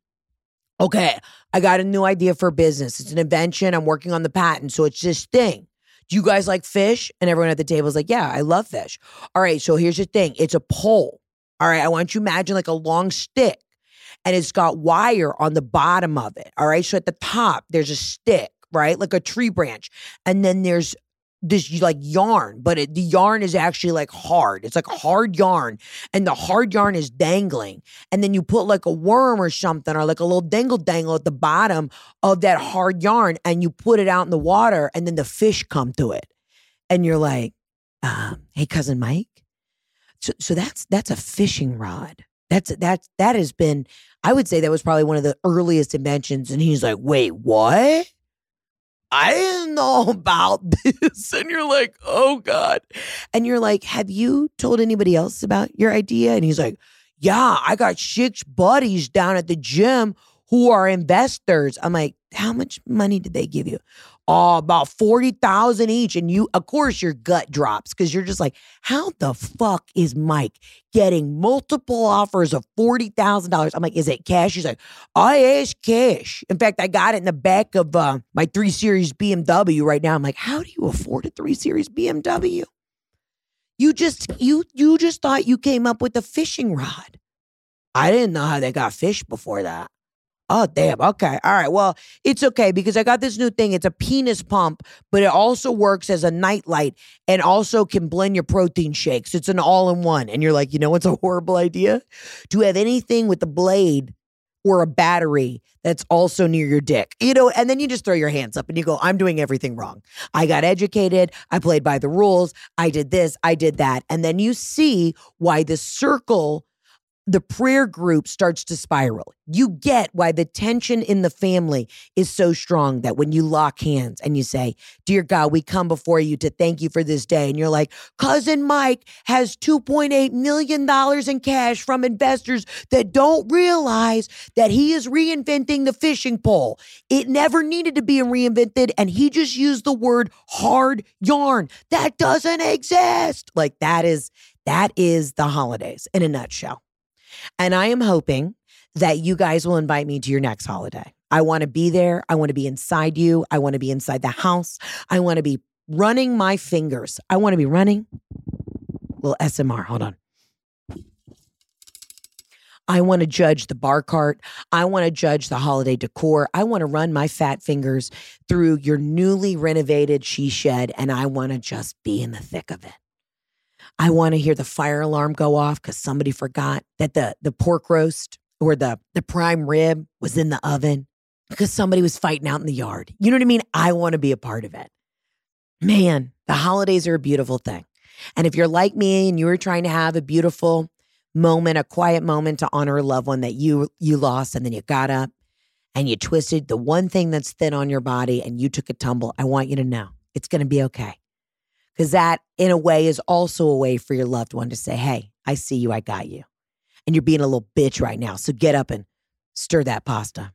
Okay, I got a new idea for business. It's an invention. I'm working on the patent. So it's this thing. Do you guys like fish? And everyone at the table is like, Yeah, I love fish. All right, so here's the thing it's a pole. All right, I want you to imagine like a long stick and it's got wire on the bottom of it. All right, so at the top, there's a stick, right? Like a tree branch. And then there's this like yarn, but it, the yarn is actually like hard. It's like hard yarn, and the hard yarn is dangling. And then you put like a worm or something, or like a little dangle dangle at the bottom of that hard yarn, and you put it out in the water, and then the fish come to it, and you're like, um, "Hey, cousin Mike." So, so that's that's a fishing rod. That's that's that has been. I would say that was probably one of the earliest inventions. And he's like, "Wait, what?" I didn't know about this. And you're like, oh God. And you're like, have you told anybody else about your idea? And he's like, yeah, I got six buddies down at the gym who are investors. I'm like, how much money did they give you? Oh, about 40,000 each. And you, of course, your gut drops because you're just like, how the fuck is Mike getting multiple offers of $40,000? I'm like, is it cash? He's like, I asked cash. In fact, I got it in the back of uh, my three series BMW right now. I'm like, how do you afford a three series BMW? You just, you, you just thought you came up with a fishing rod. I didn't know how they got fish before that. Oh, damn. Okay. All right. Well, it's okay because I got this new thing. It's a penis pump, but it also works as a nightlight and also can blend your protein shakes. It's an all in one. And you're like, you know what's a horrible idea? To have anything with a blade or a battery that's also near your dick. You know, and then you just throw your hands up and you go, I'm doing everything wrong. I got educated. I played by the rules. I did this. I did that. And then you see why the circle the prayer group starts to spiral. You get why the tension in the family is so strong that when you lock hands and you say, Dear God, we come before you to thank you for this day. And you're like, Cousin Mike has $2.8 million in cash from investors that don't realize that he is reinventing the fishing pole. It never needed to be reinvented. And he just used the word hard yarn. That doesn't exist. Like that is, that is the holidays in a nutshell. And I am hoping that you guys will invite me to your next holiday. I want to be there. I want to be inside you. I want to be inside the house. I want to be running my fingers. I want to be running. Little ASMR. Hold on. I want to judge the bar cart. I want to judge the holiday decor. I want to run my fat fingers through your newly renovated she shed and I want to just be in the thick of it. I want to hear the fire alarm go off because somebody forgot that the, the pork roast or the, the prime rib was in the oven because somebody was fighting out in the yard. You know what I mean? I want to be a part of it. Man, the holidays are a beautiful thing. And if you're like me and you were trying to have a beautiful moment, a quiet moment to honor a loved one that you you lost and then you got up and you twisted the one thing that's thin on your body and you took a tumble, I want you to know it's going to be okay. Cuz that in a way is also a way for your loved one to say, "Hey, I see you, I got you." And you're being a little bitch right now. So get up and stir that pasta.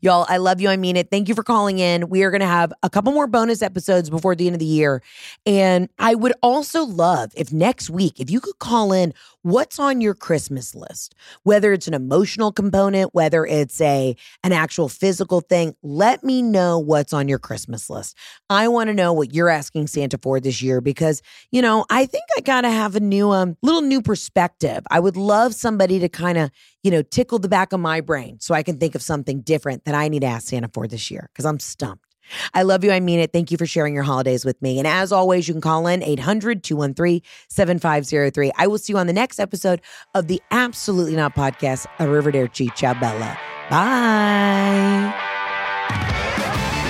Y'all, I love you. I mean it. Thank you for calling in. We are going to have a couple more bonus episodes before the end of the year. And I would also love if next week, if you could call in what's on your Christmas list, whether it's an emotional component, whether it's a an actual physical thing, let me know what's on your Christmas list. I want to know what you're asking Santa for this year because, you know, I think I got to have a new um little new perspective. I would love somebody to kind of, you know, tickle the back of my brain so I can think of something different that I need to ask Santa for this year because I'm stumped. I love you. I mean it. Thank you for sharing your holidays with me. And as always, you can call in 800 213 7503. I will see you on the next episode of the Absolutely Not podcast. Arrivederci. Ciao, Bella. Bye.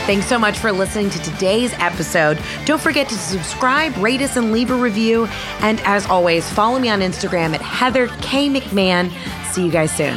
Thanks so much for listening to today's episode. Don't forget to subscribe, rate us, and leave a review. And as always, follow me on Instagram at Heather K. McMahon. See you guys soon.